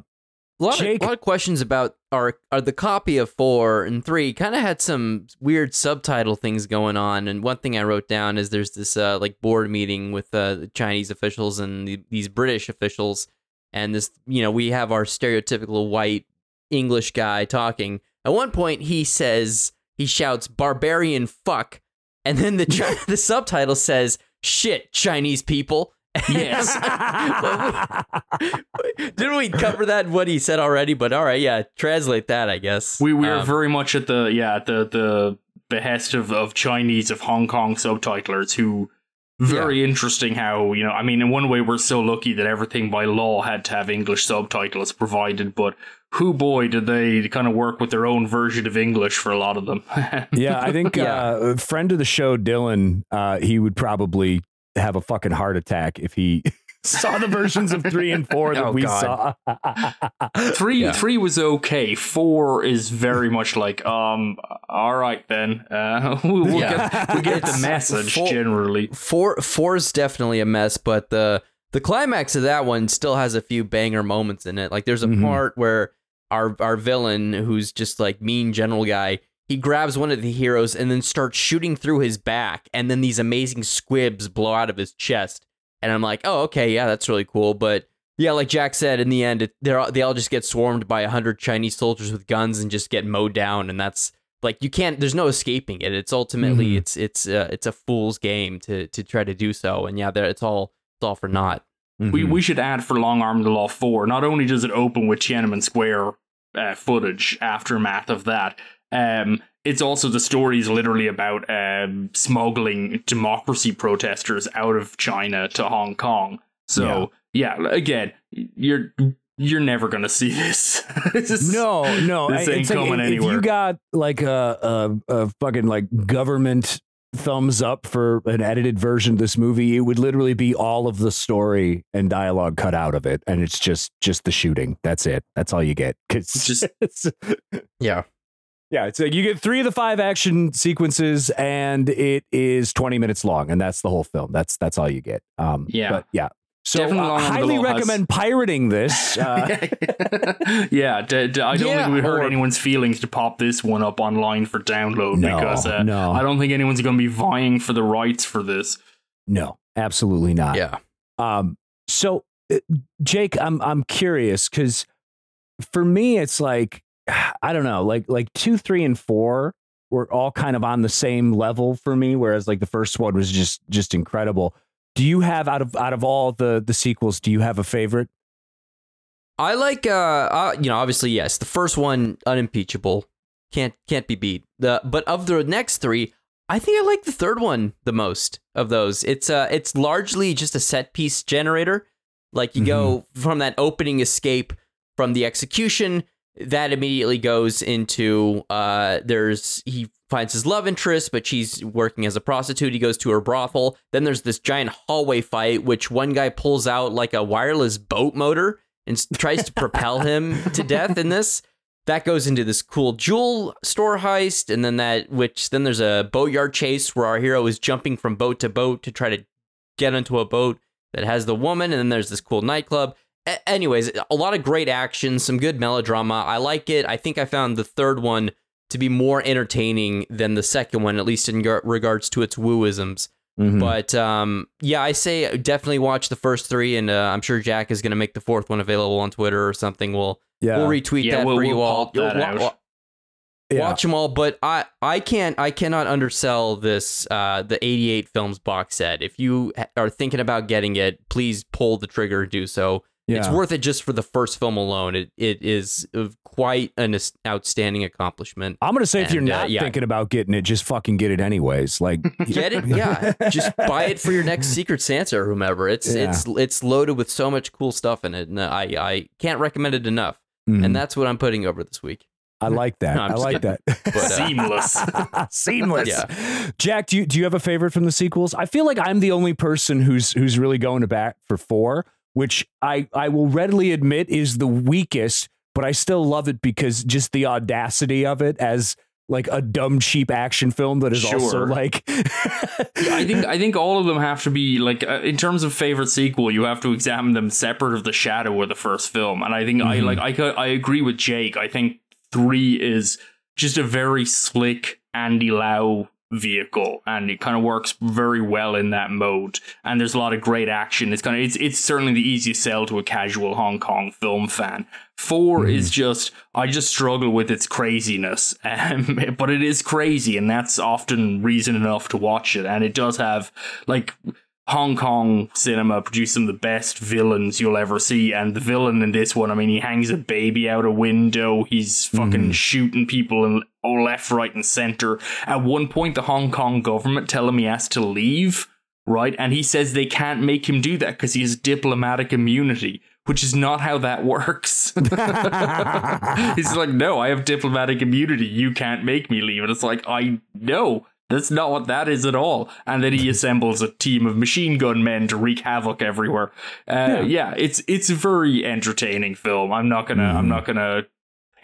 a lot, Jake, of, a lot of questions about are our the copy of four and three kind of had some weird subtitle things going on. And one thing I wrote down is there's this uh, like board meeting with uh, the Chinese officials and the, these British officials, and this you know we have our stereotypical white English guy talking. At one point, he says he shouts "barbarian fuck," and then the [laughs] the subtitle says "shit Chinese people." Yes. [laughs] Didn't we cover that what he said already? But all right, yeah, translate that, I guess. We we are um, very much at the yeah at the the behest of of Chinese of Hong Kong subtitlers who very yeah. interesting how you know i mean in one way we're so lucky that everything by law had to have english subtitles provided but who boy did they kind of work with their own version of english for a lot of them [laughs] yeah i think yeah. Uh, friend of the show dylan uh, he would probably have a fucking heart attack if he saw the versions of three and four that [laughs] oh, we God. saw. [laughs] three yeah. three was okay. Four is very much like, um, all right then. Uh, [laughs] we, will yeah. get we get the message four, generally. Four four is definitely a mess, but the the climax of that one still has a few banger moments in it. Like there's a mm-hmm. part where our our villain, who's just like mean general guy, he grabs one of the heroes and then starts shooting through his back, and then these amazing squibs blow out of his chest. And I'm like, oh, okay, yeah, that's really cool. But yeah, like Jack said, in the end, it, they all, they all just get swarmed by a hundred Chinese soldiers with guns and just get mowed down, and that's like you can't. There's no escaping it. It's ultimately mm-hmm. it's it's uh, it's a fool's game to to try to do so, and yeah, it's all it's all for naught. Mm-hmm. We we should add for Long Arm the Law Four. Not only does it open with Tiananmen Square uh, footage aftermath of that, um, it's also the story is literally about um, smuggling democracy protesters out of China to Hong Kong. So yeah, yeah again, you're you're never gonna see this. [laughs] this no, no, this ain't coming like, anywhere. If you got like a, a a fucking like government thumbs up for an edited version of this movie, it would literally be all of the story and dialogue cut out of it, and it's just just the shooting. That's it. That's all you get. [laughs] It's just yeah. Yeah, it's like you get three of the five action sequences, and it is twenty minutes long, and that's the whole film. That's that's all you get. Um, yeah, but yeah. So uh, highly recommend has... pirating this. [laughs] Uh, yeah, d- d- I don't yeah, think we hurt or... anyone's feelings to pop this one up online for download no, because uh, no. I don't think anyone's going to be vying for the rights for this. No, absolutely not. Yeah. Um. So, uh, Jake, I'm I'm curious because for me, it's like [sighs] I don't know, like like two, three, and four were all kind of on the same level for me, whereas like the first one was just just incredible. Do you have out of out of all the the sequels, do you have a favorite? I like uh, uh you know, obviously yes, the first one unimpeachable. Can't can't be beat. The but of the next three, I think I like the third one the most of those. It's uh it's largely just a set piece generator. Like you go from that opening escape from the execution, that immediately goes into uh there's he finds his love interest, but she's working as a prostitute. He goes to her brothel. Then there's this giant hallway fight, which one guy pulls out like a wireless boat motor and tries to propel him to death in this that goes into this cool jewel store heist and then that which then there's a boatyard chase where our hero is jumping from boat to boat to try to get into a boat that has the woman and then there's this cool nightclub A- anyways a lot of great action some good melodrama i like it i think i found the third one to be more entertaining than the second one at least in gar- regards to its wooisms Mhm. but um, yeah, I say definitely watch the first three, and uh, I'm sure Jack is going to make the fourth one available on Twitter or something. We'll yeah. we'll retweet Yeah, that we'll- for you we'll all. pop that Wa- out. wa- yeah. Watch them all, but I I can't I cannot undersell this uh, the 88 films box set. If you are thinking about getting it, please pull the trigger and do so. It's worth it just for the first film alone. It it is quite an outstanding accomplishment. I'm gonna say if you're And, uh, not yeah. thinking about getting it, just fucking get it anyways. Like [laughs] Get it? Yeah. Just buy it for your next Secret Santa or whomever. It's Yeah. it's it's loaded with so much cool stuff in it, and I I can't recommend it enough. Mhm. And that's what I'm putting over this week. I like that. [laughs] No, I'm I just like that. [laughs] But, uh, Seamless. Seamless. Yeah. Jack, do you do you have a favorite from the sequels? I feel like I'm the only person who's who's really going to bat for four, which I I will readily admit is the weakest, but I still love it because just the audacity of it as like a dumb cheap action film that is also like [laughs] I think I think all of them have to be like uh, in terms of favorite sequel. You have to examine them separate of the shadow of the first film, and I think I Mhm. like I I agree with Jake. I think three is just a very slick Andy Lau vehicle, and it kind of works very well in that mode. And there's a lot of great action. It's kind of it's it's certainly the easiest sell to a casual Hong Kong film fan. 4 is just I just struggle with its craziness, [laughs] um, but it is crazy, and that's often reason enough to watch it. And it does have like Hong Kong cinema produced some of the best villains you'll ever see, and the villain in this one, I mean, he hangs a baby out a window. He's fucking shooting people all left, right, and center. At one point, the Hong Kong government tell him he has to leave, right? And he says they can't make him do that because he has diplomatic immunity. Which is not how that [laughs] works. [laughs] He's like, no, I have diplomatic immunity. You can't make me leave. And it's like, I know. That's not what that is at all. And then he [laughs] assembles a team of machine gun men to wreak havoc everywhere. Uh, yeah. it's it's a very entertaining film. I'm not gonna I'm Mhm. not gonna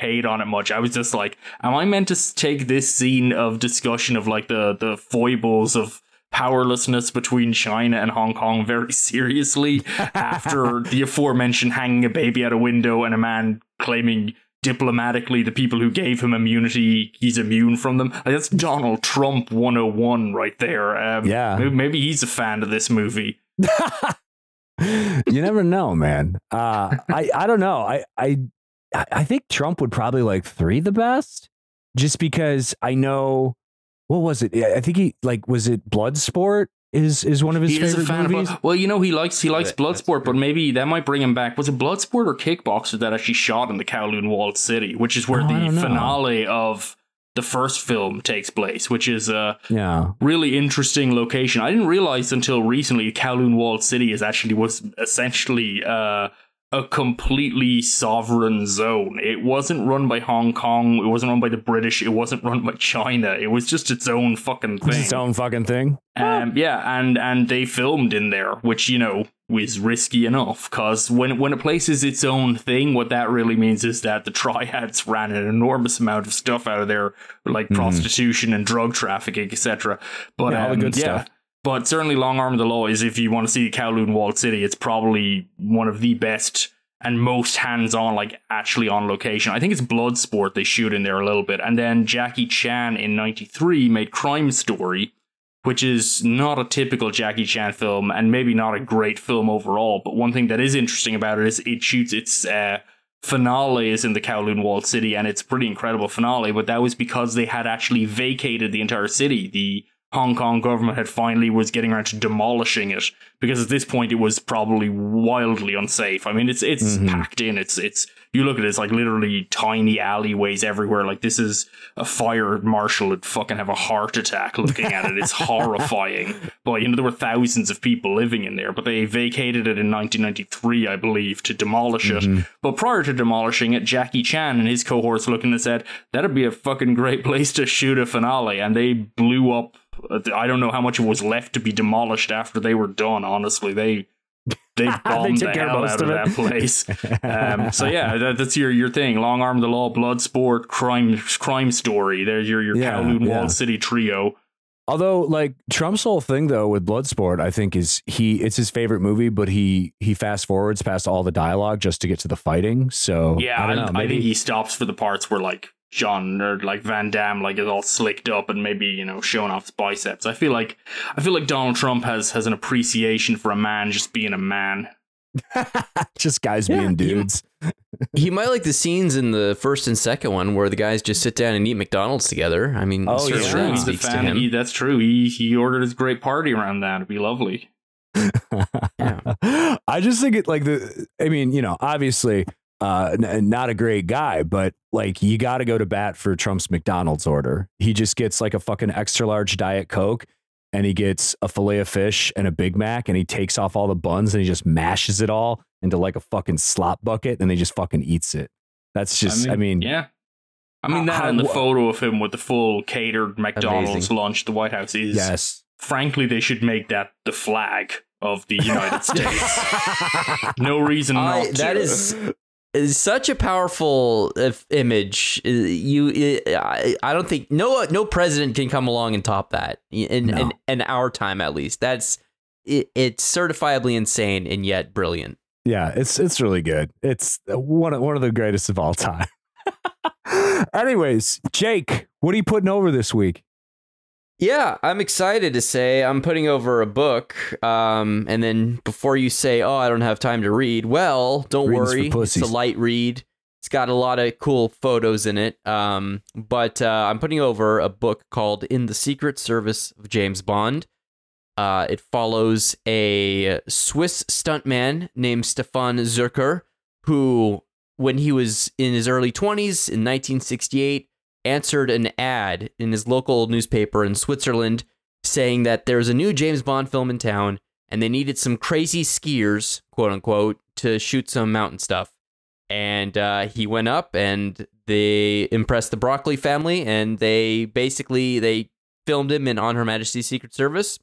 hate on it much. I was just like, am I meant to take this scene of discussion of like the the foibles of powerlessness between China and Hong Kong very [laughs] seriously after [laughs] the aforementioned hanging a baby out a window and a man claiming diplomatically the people who gave him immunity he's immune from them that's donald trump 101 right there um, Yeah. maybe, maybe he's a fan of this movie [laughs] you never know, man. Uh, I I don't know. I I I think Trump would probably like three the best, just because I know what was it? I think he like was it Bloodsport is is one of his he is favorite a fan movies. of well you know he likes he likes Yeah, that's bloodsport but maybe that might bring him back was it bloodsport or kickboxer that actually shot in the kowloon walled city which is where Oh, the finale of the first film takes place which is a yeah, really interesting location. I didn't realize until recently Kowloon Walled City is actually was essentially uh, a completely sovereign zone. It wasn't run by Hong Kong. It wasn't run by the British. It wasn't run by China. It was just its own fucking it's thing. its own fucking thing. Um, yeah, and and they filmed in there, which you know was risky enough. Because when when a place is its own thing, what that really means is that the triads [laughs] ran an enormous amount of stuff out of there, like Mhm. prostitution and drug trafficking, etc. But Yeah, all the um, good yeah. stuff. But certainly, Long Arm of the Law is if you want to see Kowloon Walled City, it's probably one of the best and most hands-on, like actually on location. I think it's Bloodsport they shoot in there a little bit, and then Jackie Chan in '93 made Crime Story, which is not a typical Jackie Chan film and maybe not a great film overall. But one thing that is interesting about it is it shoots its uh, finale is in the Kowloon Walled City, and it's a pretty incredible finale. But that was because they had actually vacated the entire city. The Hong Kong government had finally was getting around to demolishing it because at this point it was probably wildly unsafe. I mean, it's it's Mhm. packed in. It's it's you look at it, it's like literally tiny alleyways everywhere. Like this is a fire marshal would fucking have a heart attack looking at it. It's [laughs] horrifying. But you know there were thousands of people living in there, but they vacated it in 1993, I believe, to demolish it. Mhm. But prior to demolishing it, Jackie Chan and his cohorts looked and said, that'd be a fucking great place to shoot a finale. And they blew up. I don't know how much was left to be demolished after they were done, honestly. They. They [laughs] bombed took the hell out of, that place. [laughs] Um, so yeah, that, that's your your thing. Long arm of the law, blood sport, crime crime story. There's your your Yeah, Kowloon yeah. Walled City trio. Although, like Trump's whole thing though with Bloodsport, I think is he it's his favorite movie, but he he fast forwards past all the dialogue just to get to the fighting. So Yeah, I I, don't know. I think he stops for the parts where like John or like Van Damme like is all slicked up and maybe you know showing off his biceps. I feel like I feel like Donald Trump has has an appreciation for a man just being a man. [laughs] just guys Yeah, being dudes. [laughs] He might like the scenes in the first and second one where the guys just sit down and eat McDonald's together. I mean, Oh, yeah. True, he's a fan. He, that's true. He he ordered his great party around that. It'd be lovely. [laughs] I just think it like the. I mean, you know, obviously, uh, n- not a great guy, but like you got to go to bat for Trump's McDonald's order. He just gets like a fucking extra large diet coke, and he gets a fillet of fish and a Big Mac, and he takes off all the buns and he just mashes it all into like a fucking slop bucket, and he just fucking eats it. That's just. I mean, yeah. I mean How- that and the photo of him with the full catered McDonald's Amazing. lunch, the White House is. yes. Frankly, they should make that the flag of the [laughs] United States. [laughs] no reason not I, to. that is is such a powerful uh, image. Uh, You, uh, I, I don't think no no president can come along and top that in No. in, in our time at least. That's it, it's certifiably insane and yet brilliant. Yeah, it's it's really good. It's one of one of the greatest of all time. [laughs] Anyways, Jake, what are you putting over this week? Yeah, I'm excited to say I'm putting over a book. Um, and then before you say, "Oh, I don't have time to read," well, don't Reading's worry. It's a light read. It's got a lot of cool photos in it. Um, but uh, I'm putting over a book called "In the Secret Service of James Bond." Uh, it follows a Swiss stuntman named Stefan Zürcher, who, when he was in his early 20s in 1968, answered an ad in his local newspaper in Switzerland saying that there's a new James Bond film in town and they needed some crazy skiers, quote unquote, to shoot some mountain stuff. And uh, he went up and they impressed the Broccoli family and they basically they filmed him in On Her Majesty's Secret Service.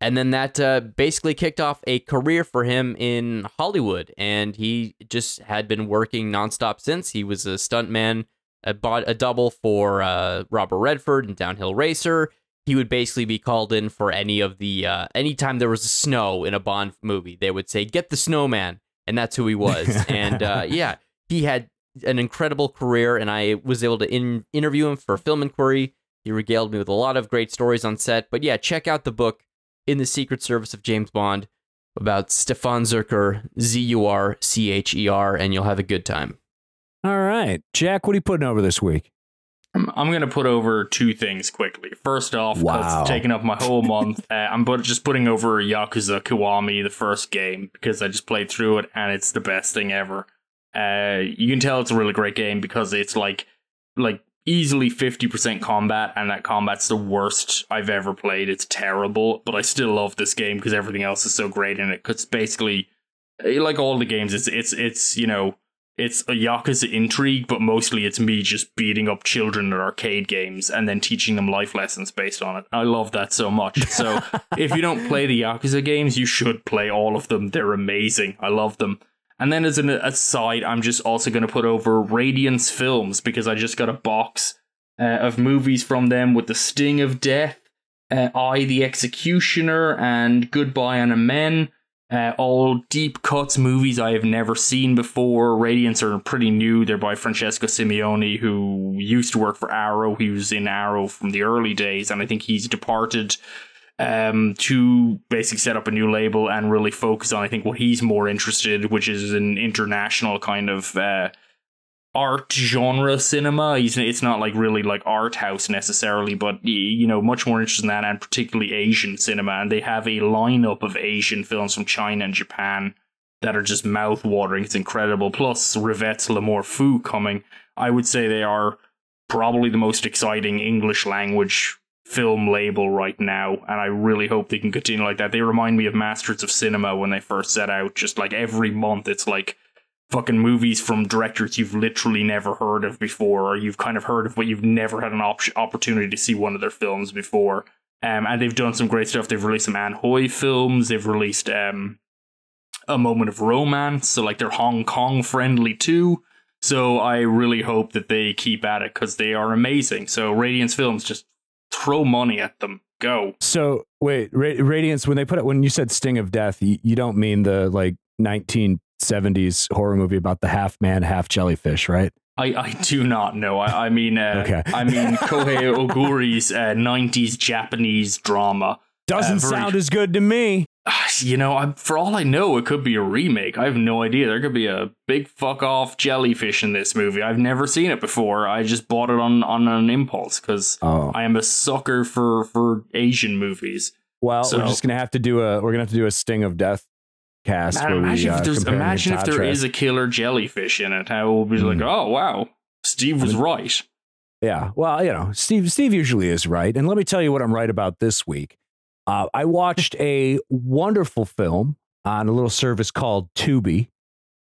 And then that uh, basically kicked off a career for him in Hollywood. And he just had been working nonstop since. He was a stuntman, a, bod- a double for uh, Robert Redford and Downhill Racer. He would basically be called in for any of the, uh, anytime there was snow in a Bond movie, they would say, Get the snowman. And that's who he was. [laughs] and uh, yeah, he had an incredible career. And I was able to in- interview him for Film Inquiry. He regaled me with a lot of great stories on set. But yeah, check out the book in the Secret Service of James Bond about Stefan Zürcher, Z U R C H E R, and you'll have a good time. All right, Jack, what are you putting over this week? I'm, I'm going to put over two things quickly. First off, 'cause Wow. it's taking up my whole month, [laughs] uh, I'm but just putting over Yakuza Kiwami, the first game, because I just played through it and it's the best thing ever. Uh, you can tell it's a really great game because it's like like easily 50% combat and that combat's the worst I've ever played. It's terrible, but I still love this game because everything else is so great in it. Cuz basically eh, like all the games it's it's it's, you know, it's a Yakuza intrigue, but mostly it's me just beating up children at arcade games and then teaching them life lessons based on it. I love that so much. So [laughs] if you don't play the Yakuza games, you should play all of them. They're amazing. I love them. And then as an aside, I'm just also going to put over Radiance Films because I just got a box uh, of movies from them with The Sting of Death, uh, I the Executioner, and Goodbye Anna Men. Uh, all deep cuts movies I have never seen before. Radiance are pretty new. They're by Francesco Simeoni, who used to work for Arrow. He was in Arrow from the early days, and I think he's departed um, to basically set up a new label and really focus on, I think, what he's more interested, which is an international kind of uh, art genre cinema. It's not like really like art house necessarily, but you know much more interested in that, and particularly Asian cinema. And they have a lineup of Asian films from China and Japan that are just mouth watering. It's incredible. Plus Rivette's L'Amour Fou coming. I would say they are probably the most exciting English language film label right now and I really hope they can continue like that. They remind me of Masters of Cinema when they first set out just like every month it's like fucking movies from directors you've literally never heard of before, or you've kind of heard of, but you've never had an op- opportunity to see one of their films before. Um, and they've done some great stuff. They've released some Anne Hui films. They've released um, a moment of romance. So like they're Hong Kong friendly too. So I really hope that they keep at it because they are amazing. So Radiance Films just throw money at them. Go. So wait, Ra- Radiance. When they put it, when you said Sting of Death, you, you don't mean the like 1970s horror movie about the half man, half jellyfish, right? I, I do not know. I, I mean, uh, Okay. I mean [laughs] Kohei Oguri's uh, '90s Japanese drama. Doesn't Uh, very- sound as good to me. [sighs] You know, I, for all I know, it could be a remake. I have no idea. There could be a big fuck off jellyfish in this movie. I've never seen it before. I just bought it on on an impulse because Oh I am a sucker for for Asian movies. well, so- we're just gonna have to do a we're gonna have to do a Sting of Death cast. We, imagine uh, if there's imagine if there is a killer jellyfish in it. How we'll be like, Hmm. oh wow, Steve was right. Yeah. Well, you know, Steve Steve usually is right. And let me tell you what I'm right about this week. Uh, I watched a wonderful film on a little service called Tubi,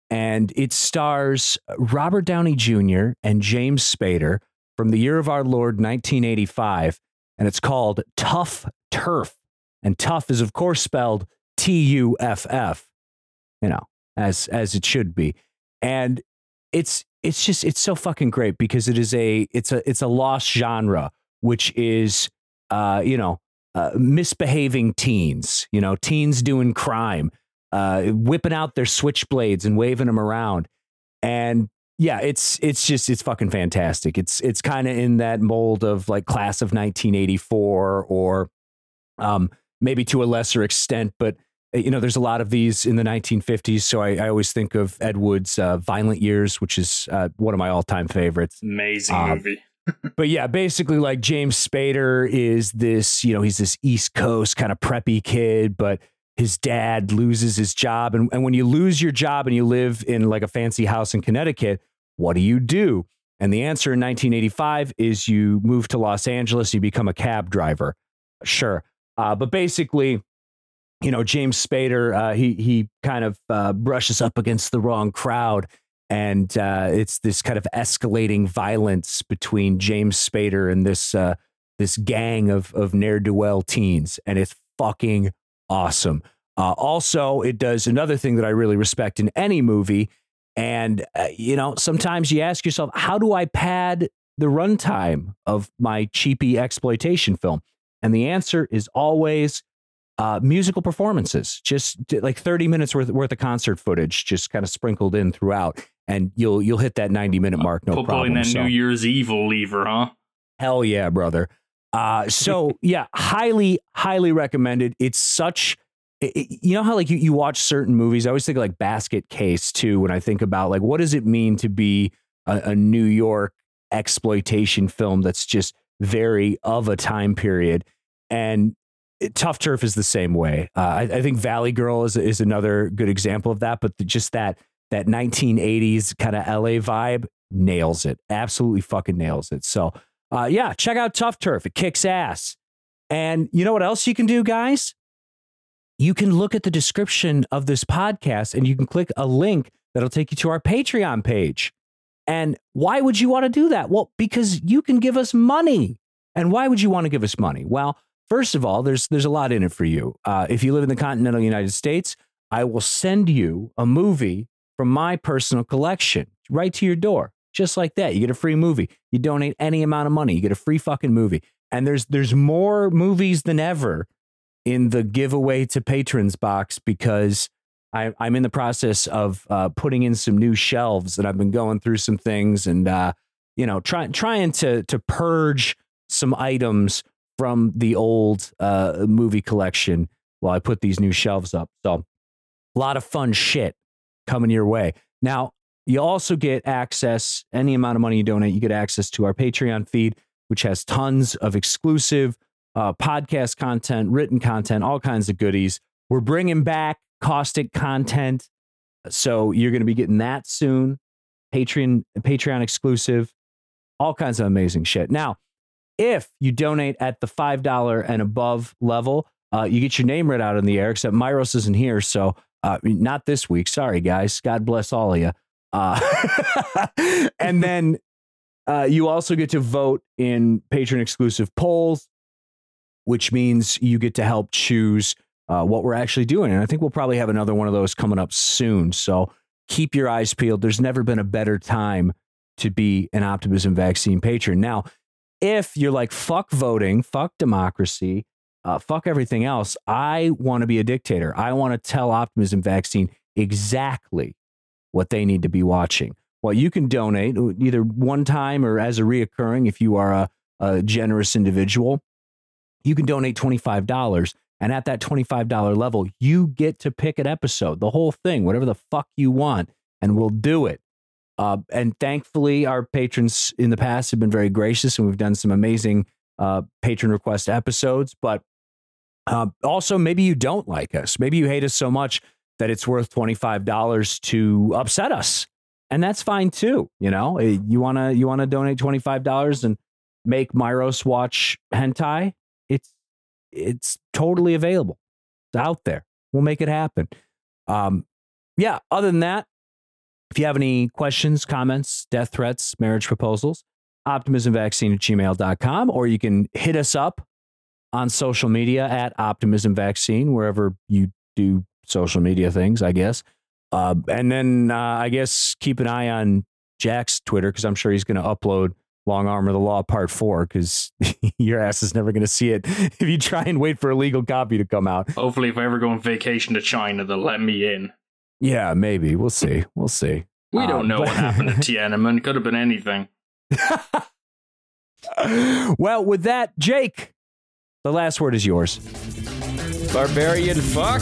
and it stars Robert Downey Jr. and James Spader from the year of our Lord 1985, and it's called Tough Turf. And tough is of course spelled T U F F, you know, as as it should be. And it's it's just it's so fucking great because it is a it's a it's a lost genre which is uh you know uh, misbehaving teens you know teens doing crime uh whipping out their switchblades and waving them around and yeah it's it's just it's fucking fantastic it's it's kind of in that mold of like class of 1984 or um maybe to a lesser extent but you know, there's a lot of these in the 1950s. So I, I always think of Ed Wood's uh, Violent Years, which is uh, one of my all time favorites. Amazing Um, movie. [laughs] But yeah, basically, like James Spader is this, you know, he's this East Coast kind of preppy kid, but his dad loses his job. And, and when you lose your job and you live in like a fancy house in Connecticut, what do you do? And the answer in 1985 is you move to Los Angeles, you become a cab driver. Sure. Uh, but basically, you know, James Spader, uh, he he kind of uh, brushes up against the wrong crowd, and uh, it's this kind of escalating violence between James Spader and this uh, this gang of of ne'er do well teens, and it's fucking awesome. Uh, also, it does another thing that I really respect in any movie, and uh, you know, sometimes you ask yourself, how do I pad the runtime of my cheapy exploitation film? And the answer is always uh, musical performances, just like 30 minutes worth, worth of concert footage, just kind of sprinkled in throughout. And you'll you'll hit that 90 minute mark, no Put problem. that So- New Year's Evil lever, huh? Hell yeah, brother. Uh, so [laughs] yeah, highly, highly recommended. It's such, i- i- you know how like you, you watch certain movies. I always think of, like Basket Case too. When I think about like what does it mean to be a, a New York exploitation film that's just very of a time period, and it- Tough Turf is the same way. Uh, I, I think Valley Girl is is another good example of that. But the, just that that 1980s kind of LA vibe nails it. Absolutely fucking nails it. So uh, yeah, check out Tough Turf. It kicks ass. And you know what else you can do, guys? You can look at the description of this podcast and you can click a link that'll take you to our Patreon page. And why would you want to do that? Well, because you can give us money. And why would you want to give us money? Well, first of all, there's there's a lot in it for you. Uh, if you live in the continental United States, I will send you a movie from my personal collection right to your door, just like that. You get a free movie. You donate any amount of money, you get a free fucking movie. And there's there's more movies than ever in the giveaway to patrons box because I, I'm in the process of uh, putting in some new shelves, and I've been going through some things and uh, you know trying trying to to purge some items from the old uh, movie collection while I put these new shelves up. So a lot of fun shit coming your way. Now, you also get access, any amount of money you donate, you get access to our Patreon feed, which has tons of exclusive uh, podcast content, written content, all kinds of goodies. We're bringing back caustic content. So you're going to be getting that soon. Patreon, Patreon exclusive, all kinds of amazing shit. Now, if you donate at the $5 and above level, uh, you get your name read out in the air, except Myros isn't here. So, uh, not this week. Sorry, guys. God bless all of you. Uh, [laughs] and then uh, you also get to vote in patron exclusive polls, which means you get to help choose uh, what we're actually doing. And I think we'll probably have another one of those coming up soon. So keep your eyes peeled. There's never been a better time to be an optimism vaccine patron. Now, if you're like, fuck voting, fuck democracy, uh, fuck everything else, I want to be a dictator. I want to tell optimism vaccine exactly what they need to be watching. Well, you can donate uh, either one time or as a reoccurring if you are a, a generous individual. You can donate $25. And at that $25 level, you get to pick an episode, the whole thing, whatever the fuck you want, and we'll do it. Uh, and thankfully, our patrons in the past have been very gracious, and we've done some amazing uh, patron request episodes. But uh, also, maybe you don't like us. Maybe you hate us so much that it's worth $25 to upset us. And that's fine too. You know, eh, you want to you want to donate $25 and make Myros watch hentai? It's it's totally available. It's out there. We'll make it happen. Um, yeah, other than that, if you have any questions, comments, death threats, marriage proposals, optimismvaccine at gmail.com, or you can hit us up on social media at optimism vaccine, wherever you do social media things, I guess. Uh, and then uh, I guess keep an eye on Jack's Twitter because I'm sure he's going to upload Long Arm of the Law Part 4 because [laughs] your ass is never going to see it [laughs] if you try and wait for a legal copy to come out. Hopefully, if I ever go on vacation to China, they'll let me in. Yeah, maybe. We'll see. We'll see. We don't uh, know but... what happened to [laughs] Tiananmen. Could have been anything. [laughs] well, with that, Jake, the last word is yours. Barbarian fuck.